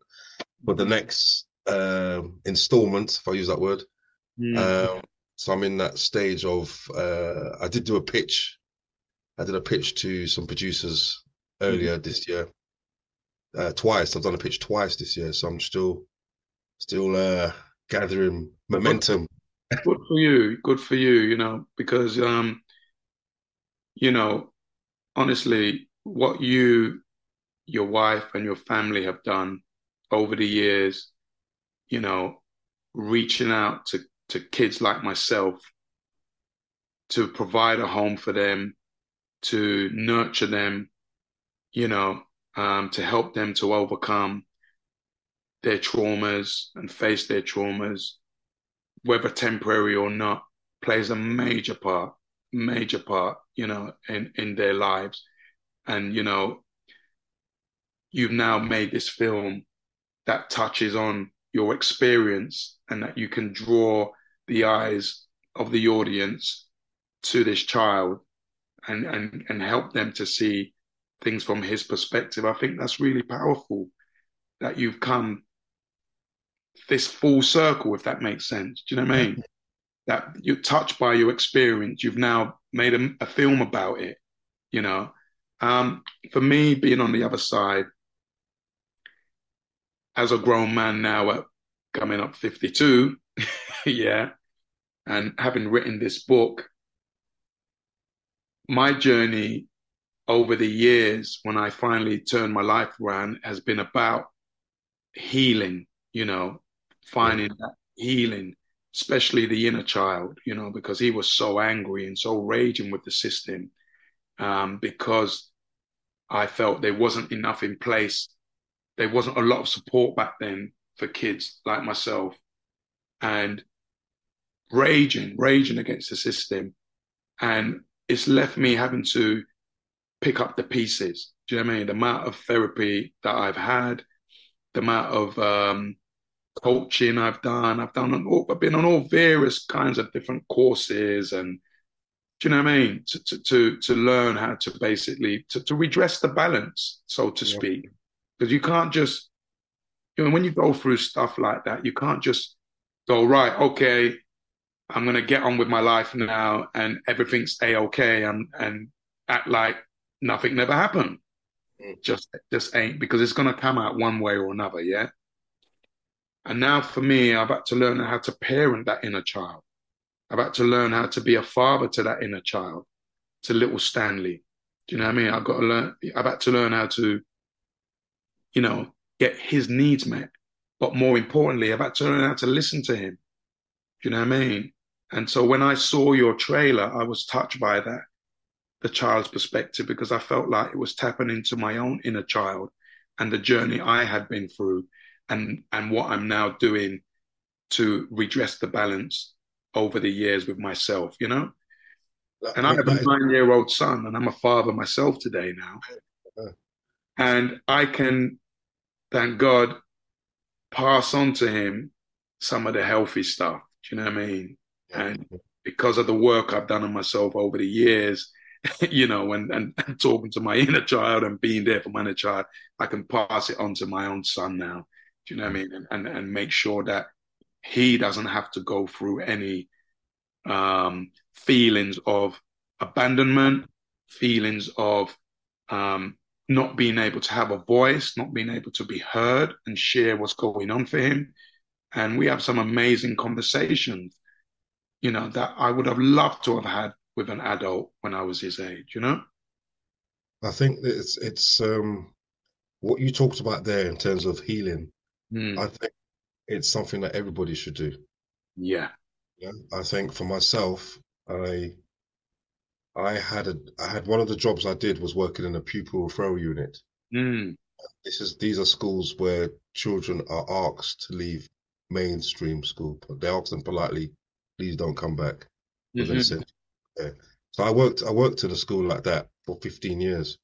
for the next um installment, if I use that word. Mm. Um, so I'm in that stage of uh, I did do a pitch. I did a pitch to some producers earlier this year. Uh, twice. I've done a pitch twice this year, so I'm still still uh, gathering momentum. Good for you. Good for you. You know, because um, you know, honestly, what you, your wife, and your family have done over the years, you know, reaching out to to kids like myself to provide a home for them, to nurture them, you know, um, to help them to overcome their traumas and face their traumas, whether temporary or not, plays a major part, major part, you know, in, in their lives. And, you know, you've now made this film that touches on your experience and that you can draw the eyes of the audience to this child and, and, and help them to see things from his perspective. I think that's really powerful that you've come this full circle, if that makes sense. Do you know what I mean? That you're touched by your experience. You've now made a, a film about it, you know. Um, for me, being on the other side, as a grown man now at coming up 52, *laughs* yeah, and having written this book, my journey over the years when I finally turned my life around has been about healing, you know, finding that healing, especially the inner child, you know, because he was so angry and so raging with the system um, because I felt there wasn't enough in place. There wasn't a lot of support back then for kids like myself and raging, raging against the system. And it's left me having to pick up the pieces. Do you know what I mean? The amount of therapy that I've had, the amount of um, coaching I've done. I've done on all, I've been on all various kinds of different courses, and do you know what I mean? To to to, to learn how to basically to, to redress the balance, so to Yeah. speak, because you can't just you know when you go through stuff like that, you can't just go right. Okay, I'm gonna get on with my life now, and everything's a okay, and and act like nothing never happened. Mm. Just just ain't because it's gonna come out one way or another, yeah. And now for me, I've had to learn how to parent that inner child. I've had to learn how to be a father to that inner child, to little Stanley. Do you know what I mean? I've got to learn, I've had to learn how to, you know, get his needs met. But more importantly, I've had to learn how to listen to him. Do you know what I mean? And so when I saw your trailer, I was touched by that, the child's perspective, because I felt like it was tapping into my own inner child and the journey I had been through and and what I'm now doing to redress the balance over the years with myself, you know? And I have a nine year old son, and I'm a father myself today now. And I can, thank God, pass on to him some of the healthy stuff. Do you know what I mean? And because of the work I've done on myself over the years, *laughs* you know, and, and, and *laughs* talking to my inner child and being there for my inner child, I can pass it on to my own son now. Do you know what I mean? And, and, and make sure that he doesn't have to go through any um, feelings of abandonment, feelings of um, not being able to have a voice, not being able to be heard and share what's going on for him. And we have some amazing conversations, you know, that I would have loved to have had with an adult when I was his age, you know? I think it's it's um what you talked about there in terms of healing. Mm. I think it's something that everybody should do. Yeah. Yeah. I think for myself, I I had a I had one of the jobs I did was working in a pupil referral unit. Mm. This is these are schools where children are asked to leave mainstream school, they ask them politely, please don't come back. Mhm. So I worked I worked in a school like that for 15 years.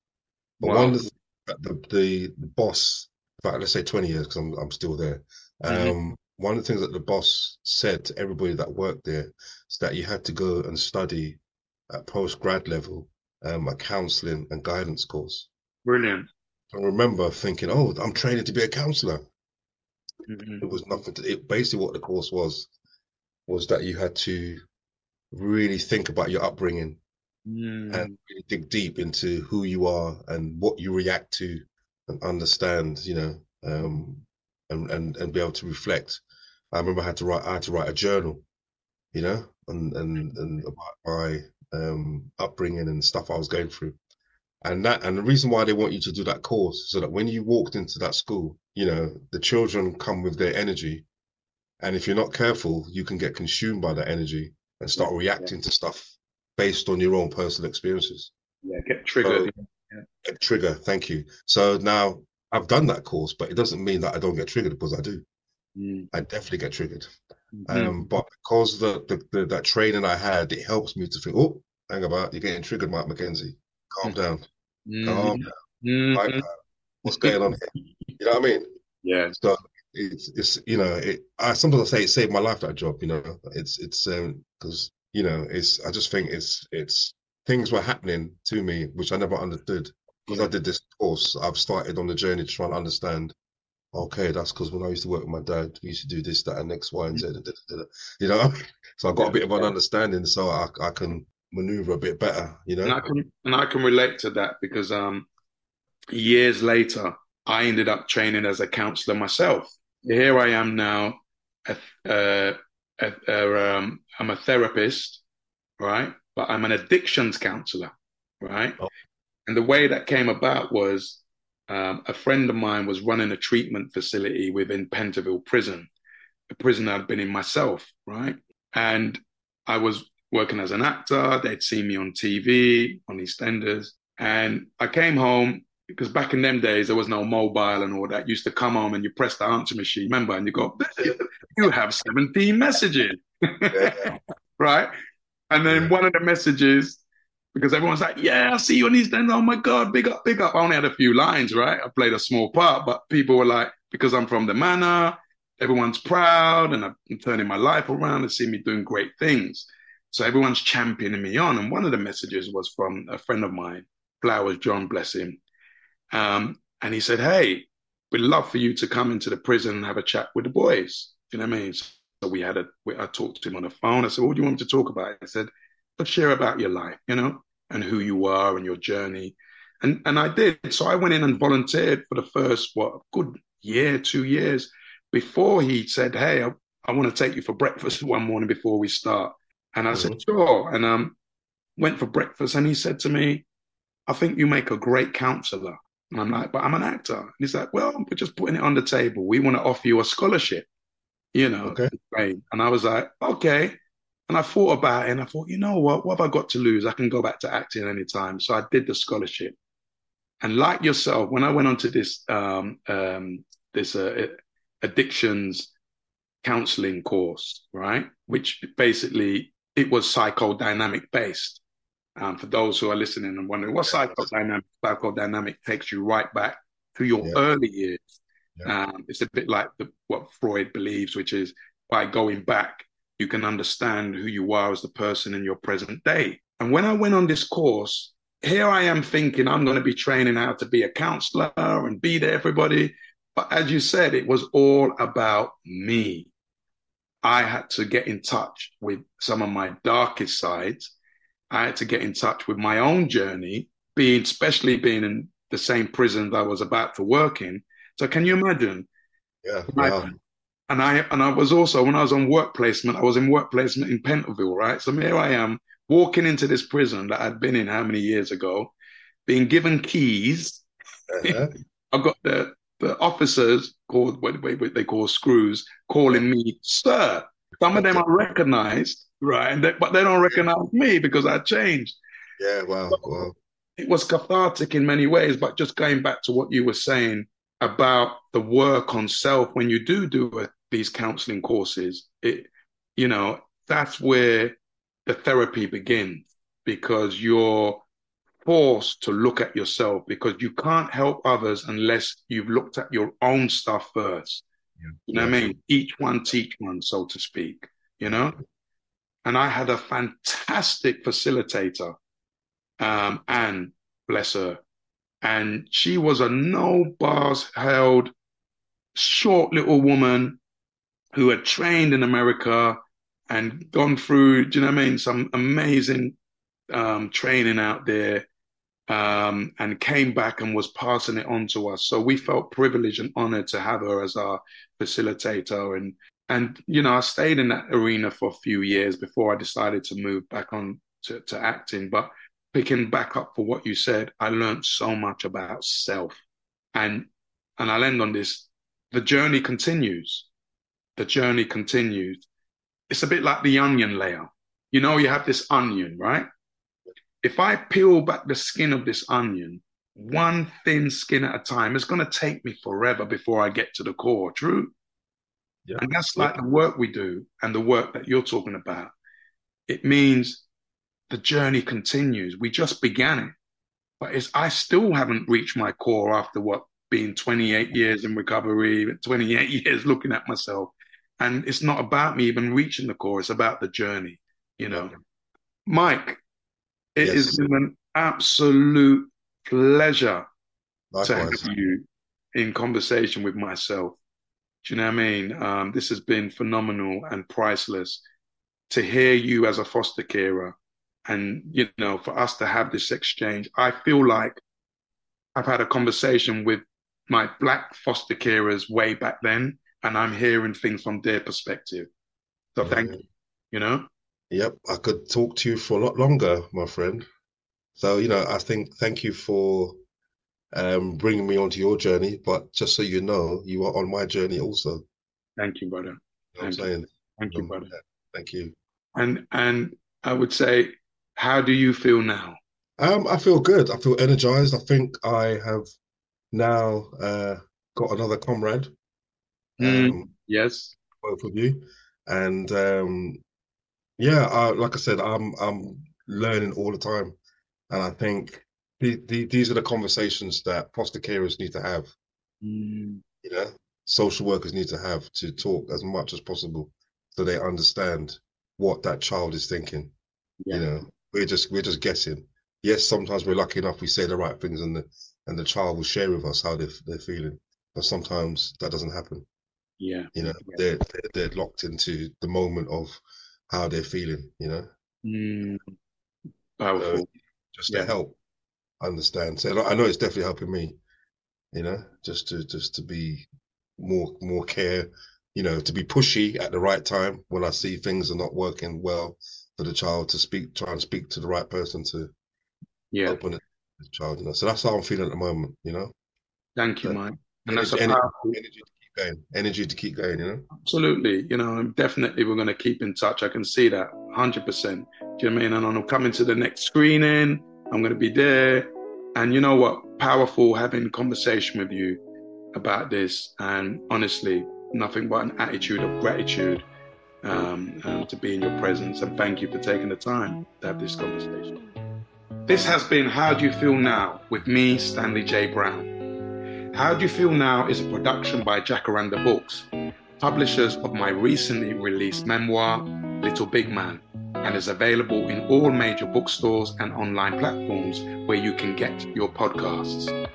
But Wow. one of the the, the, the boss, in fact, let's say 20 years because I'm I'm still there. Mhm. Um, one of the things that the boss said to everybody that worked there is that you had to go and study at post grad level um, a counseling and guidance course. Brilliant. I remember thinking, oh, I'm training to be a counselor. Mhm. It was nothing to it. Basically, what the course was was that you had to really think about your upbringing Mm. and really dig deep into who you are and what you react to and understand, you know, um, and, and, and be able to reflect. I remember I had to write, I had to write a journal, you know, and, and, and about my um, upbringing and stuff I was going through. And that, and the reason why they want you to do that course, so that when you walked into that school, you know, the children come with their energy. And if you're not careful, you can get consumed by that energy and start reacting to stuff based on your own personal experiences. Yeah. Get triggered. A trigger, thank you. So now I've done that course, but it doesn't mean that I don't get triggered because I do. Mm. I definitely get triggered. Mhm. Um, but because the, the, the that training I had, it helps me to think, oh, hang about, you're getting triggered, Mike McKenzie. Calm down, calm down. Mhm. Down. What's going on here? You know what I mean? Yeah. So it's it's you know, it I sometimes I say it saved my life that job, you know. It's it's um because you know, it's I just think it's it's things were happening to me which I never understood. Because I did this course, I've started on the journey to try and understand. Okay, that's because when I used to work with my dad, we used to do this, that, and X, Y, and Z. da, da, da, da. You know, *laughs* so I got a bit of an understanding, so I I can maneuver a bit better. You know, And I can and I can relate to that because um years later I ended up training as a counselor myself. Here I am now, a, uh, a, a, um, I'm a therapist, right? But I'm an addictions counselor, right? Oh. And the way that came about was um, a friend of mine was running a treatment facility within Pentonville Prison, a prison I'd been in myself, right? And I was working as an actor. They'd seen me on TV, on EastEnders. And I came home because back in them days, there was no mobile and all that. You used to come home and you press the answer machine, remember? And you go, you have 17 messages, *laughs* right? And then one of the messages, because everyone's like, yeah, I see you on EastEnders. Oh my God, big up, big up. I only had a few lines, right? I played a small part, but people were like, because I'm from the manor, everyone's proud and I'm turning my life around and see me doing great things. So everyone's championing me on. And one of the messages was from a friend of mine, Flowers John, bless him. Um, and he said, Hey, we'd love for you to come into the prison and have a chat with the boys. Do you know what I mean? So we had a, we, I talked to him on the phone. I said, What do you want me to talk about? I said, Let's share about your life, you know, and who you are and your journey. And, and I did. So I went in and volunteered for the first, what, good year, two years before he said, Hey, I, I want to take you for breakfast *laughs* one morning before we start. And I said, Sure. And um, went for breakfast. And he said to me, I think you make a great counselor. And I'm like, but I'm an actor. And he's like, well, we're just putting it on the table. We want to offer you a scholarship, you know. Okay. And I was like, okay. And I thought about it and I thought, you know what? What have I got to lose? I can go back to acting anytime. So I did the scholarship. And like yourself, when I went onto this um, um, this uh, addictions counseling course, right? Which basically it was psychodynamic based. Um, for those who are listening and wondering what psychodynamic, psychodynamic takes you right back to your Yeah. early years. Yeah. Um, it's a bit like the, what Freud believes, which is by going back, you can understand who you are as the person in your present day. And when I went on this course, here I am thinking I'm going to be training how to be a counselor and be there, everybody. But as you said, it was all about me. I had to get in touch with some of my darkest sides. I had to get in touch with my own journey, being especially being in the same prison that I was about to work in. So can you imagine? Yeah. Wow. And I and I was also when I was on work placement, I was in work placement in Pentonville, right? So here I am walking into this prison that I'd been in how many years ago, being given keys. Uh-huh. *laughs* I've got the the officers called what what they call screws calling me sir. Some of them are recognized, right? And they, but they don't recognize me because I changed. Yeah, wow, wow. It was cathartic in many ways, but just going back to what you were saying about the work on self when you do do a, these counseling courses, it you know that's where the therapy begins because you're forced to look at yourself because you can't help others unless you've looked at your own stuff first. Yeah. You know what I mean? Each one teach one, so to speak, you know? And I had a fantastic facilitator, um, Anne, bless her. And she was a no bars held, short little woman who had trained in America and gone through, do you know what I mean? Some amazing um, training out there um, and came back and was passing it on to us. So we felt privileged and honored to have her as our facilitator. And and you know, I stayed in that arena for a few years before I decided to move back on to, to acting. But picking back up for what you said, I learned so much about self. And and I'll end on this. The journey continues. The journey continues. It's a bit like the onion layer. You know, you have this onion, right? if I peel back the skin of this onion, one thin skin at a time, it's going to take me forever before I get to the core. True. Yeah. And that's like the work we do and the work that you're talking about. It means the journey continues. We just began it, but it's, I still haven't reached my core after what being 28 years in recovery, 28 *laughs* years looking at myself. And it's not about me even reaching the core. It's about the journey, you know. Mike, it Yes. has been an absolute pleasure to have you in conversation with myself. Do you know what I mean? Um, this has been phenomenal and priceless to hear you as a foster carer and, you know, for us to have this exchange. I feel like I've had a conversation with my black foster carers way back then, and I'm hearing things from their perspective. So thank you, you know? Yep, I could talk to you for a lot longer, my friend. So, you know, I think thank you for um, bringing me onto your journey. But just so you know, you are on my journey also. Thank you, brother. what I'm Thank you. Thank you, Um, brother. Thank you. And and I would say, how do you feel now? Um, I feel good. I feel energized. I think I have now uh, got another comrade, Mm. um, Yes. both of you, and um, yeah, I, like I said, I'm I'm learning all the time, and I think the, the, these are the conversations that foster carers need to have. Mm. You know, social workers need to have to talk as much as possible, so they understand what that child is thinking. Yeah. You know, we're just we're just guessing. Yes, sometimes we're lucky enough we say the right things and the and the child will share with us how they're they're feeling. But sometimes that doesn't happen. Yeah. You know, Yeah. they're, they're they're locked into the moment of how they're feeling. You know, Mm. Powerful. just Yeah. to help understand. So I know it's definitely helping me. You know, just to just to be more more care. You know, to be pushy at the right time when I see things are not working well for the child to speak, try and speak to the right person to Yeah. open it the child. You know, so that's how I'm feeling at the moment. You know. Thank you, So, Mike. And that's a Energy, powerful, energy to keep going. Energy to keep going. You know. absolutely. You know, definitely we're going to keep in touch. I can see that 100%. Do you know what I mean? And I'm coming to the next screening. I'm going to be there. And you know what? Powerful having conversation with you about this. And honestly, nothing but an attitude of gratitude um, um, to be in your presence. And thank you for taking the time to have this conversation. This has been How Do You Feel Now with me, Stanley J. Browne. How Do You Feel Now is a production by Jacaranda Books, publishers of my recently released memoir, Little Big Man, and is available in all major bookstores and online platforms where you can get your podcasts.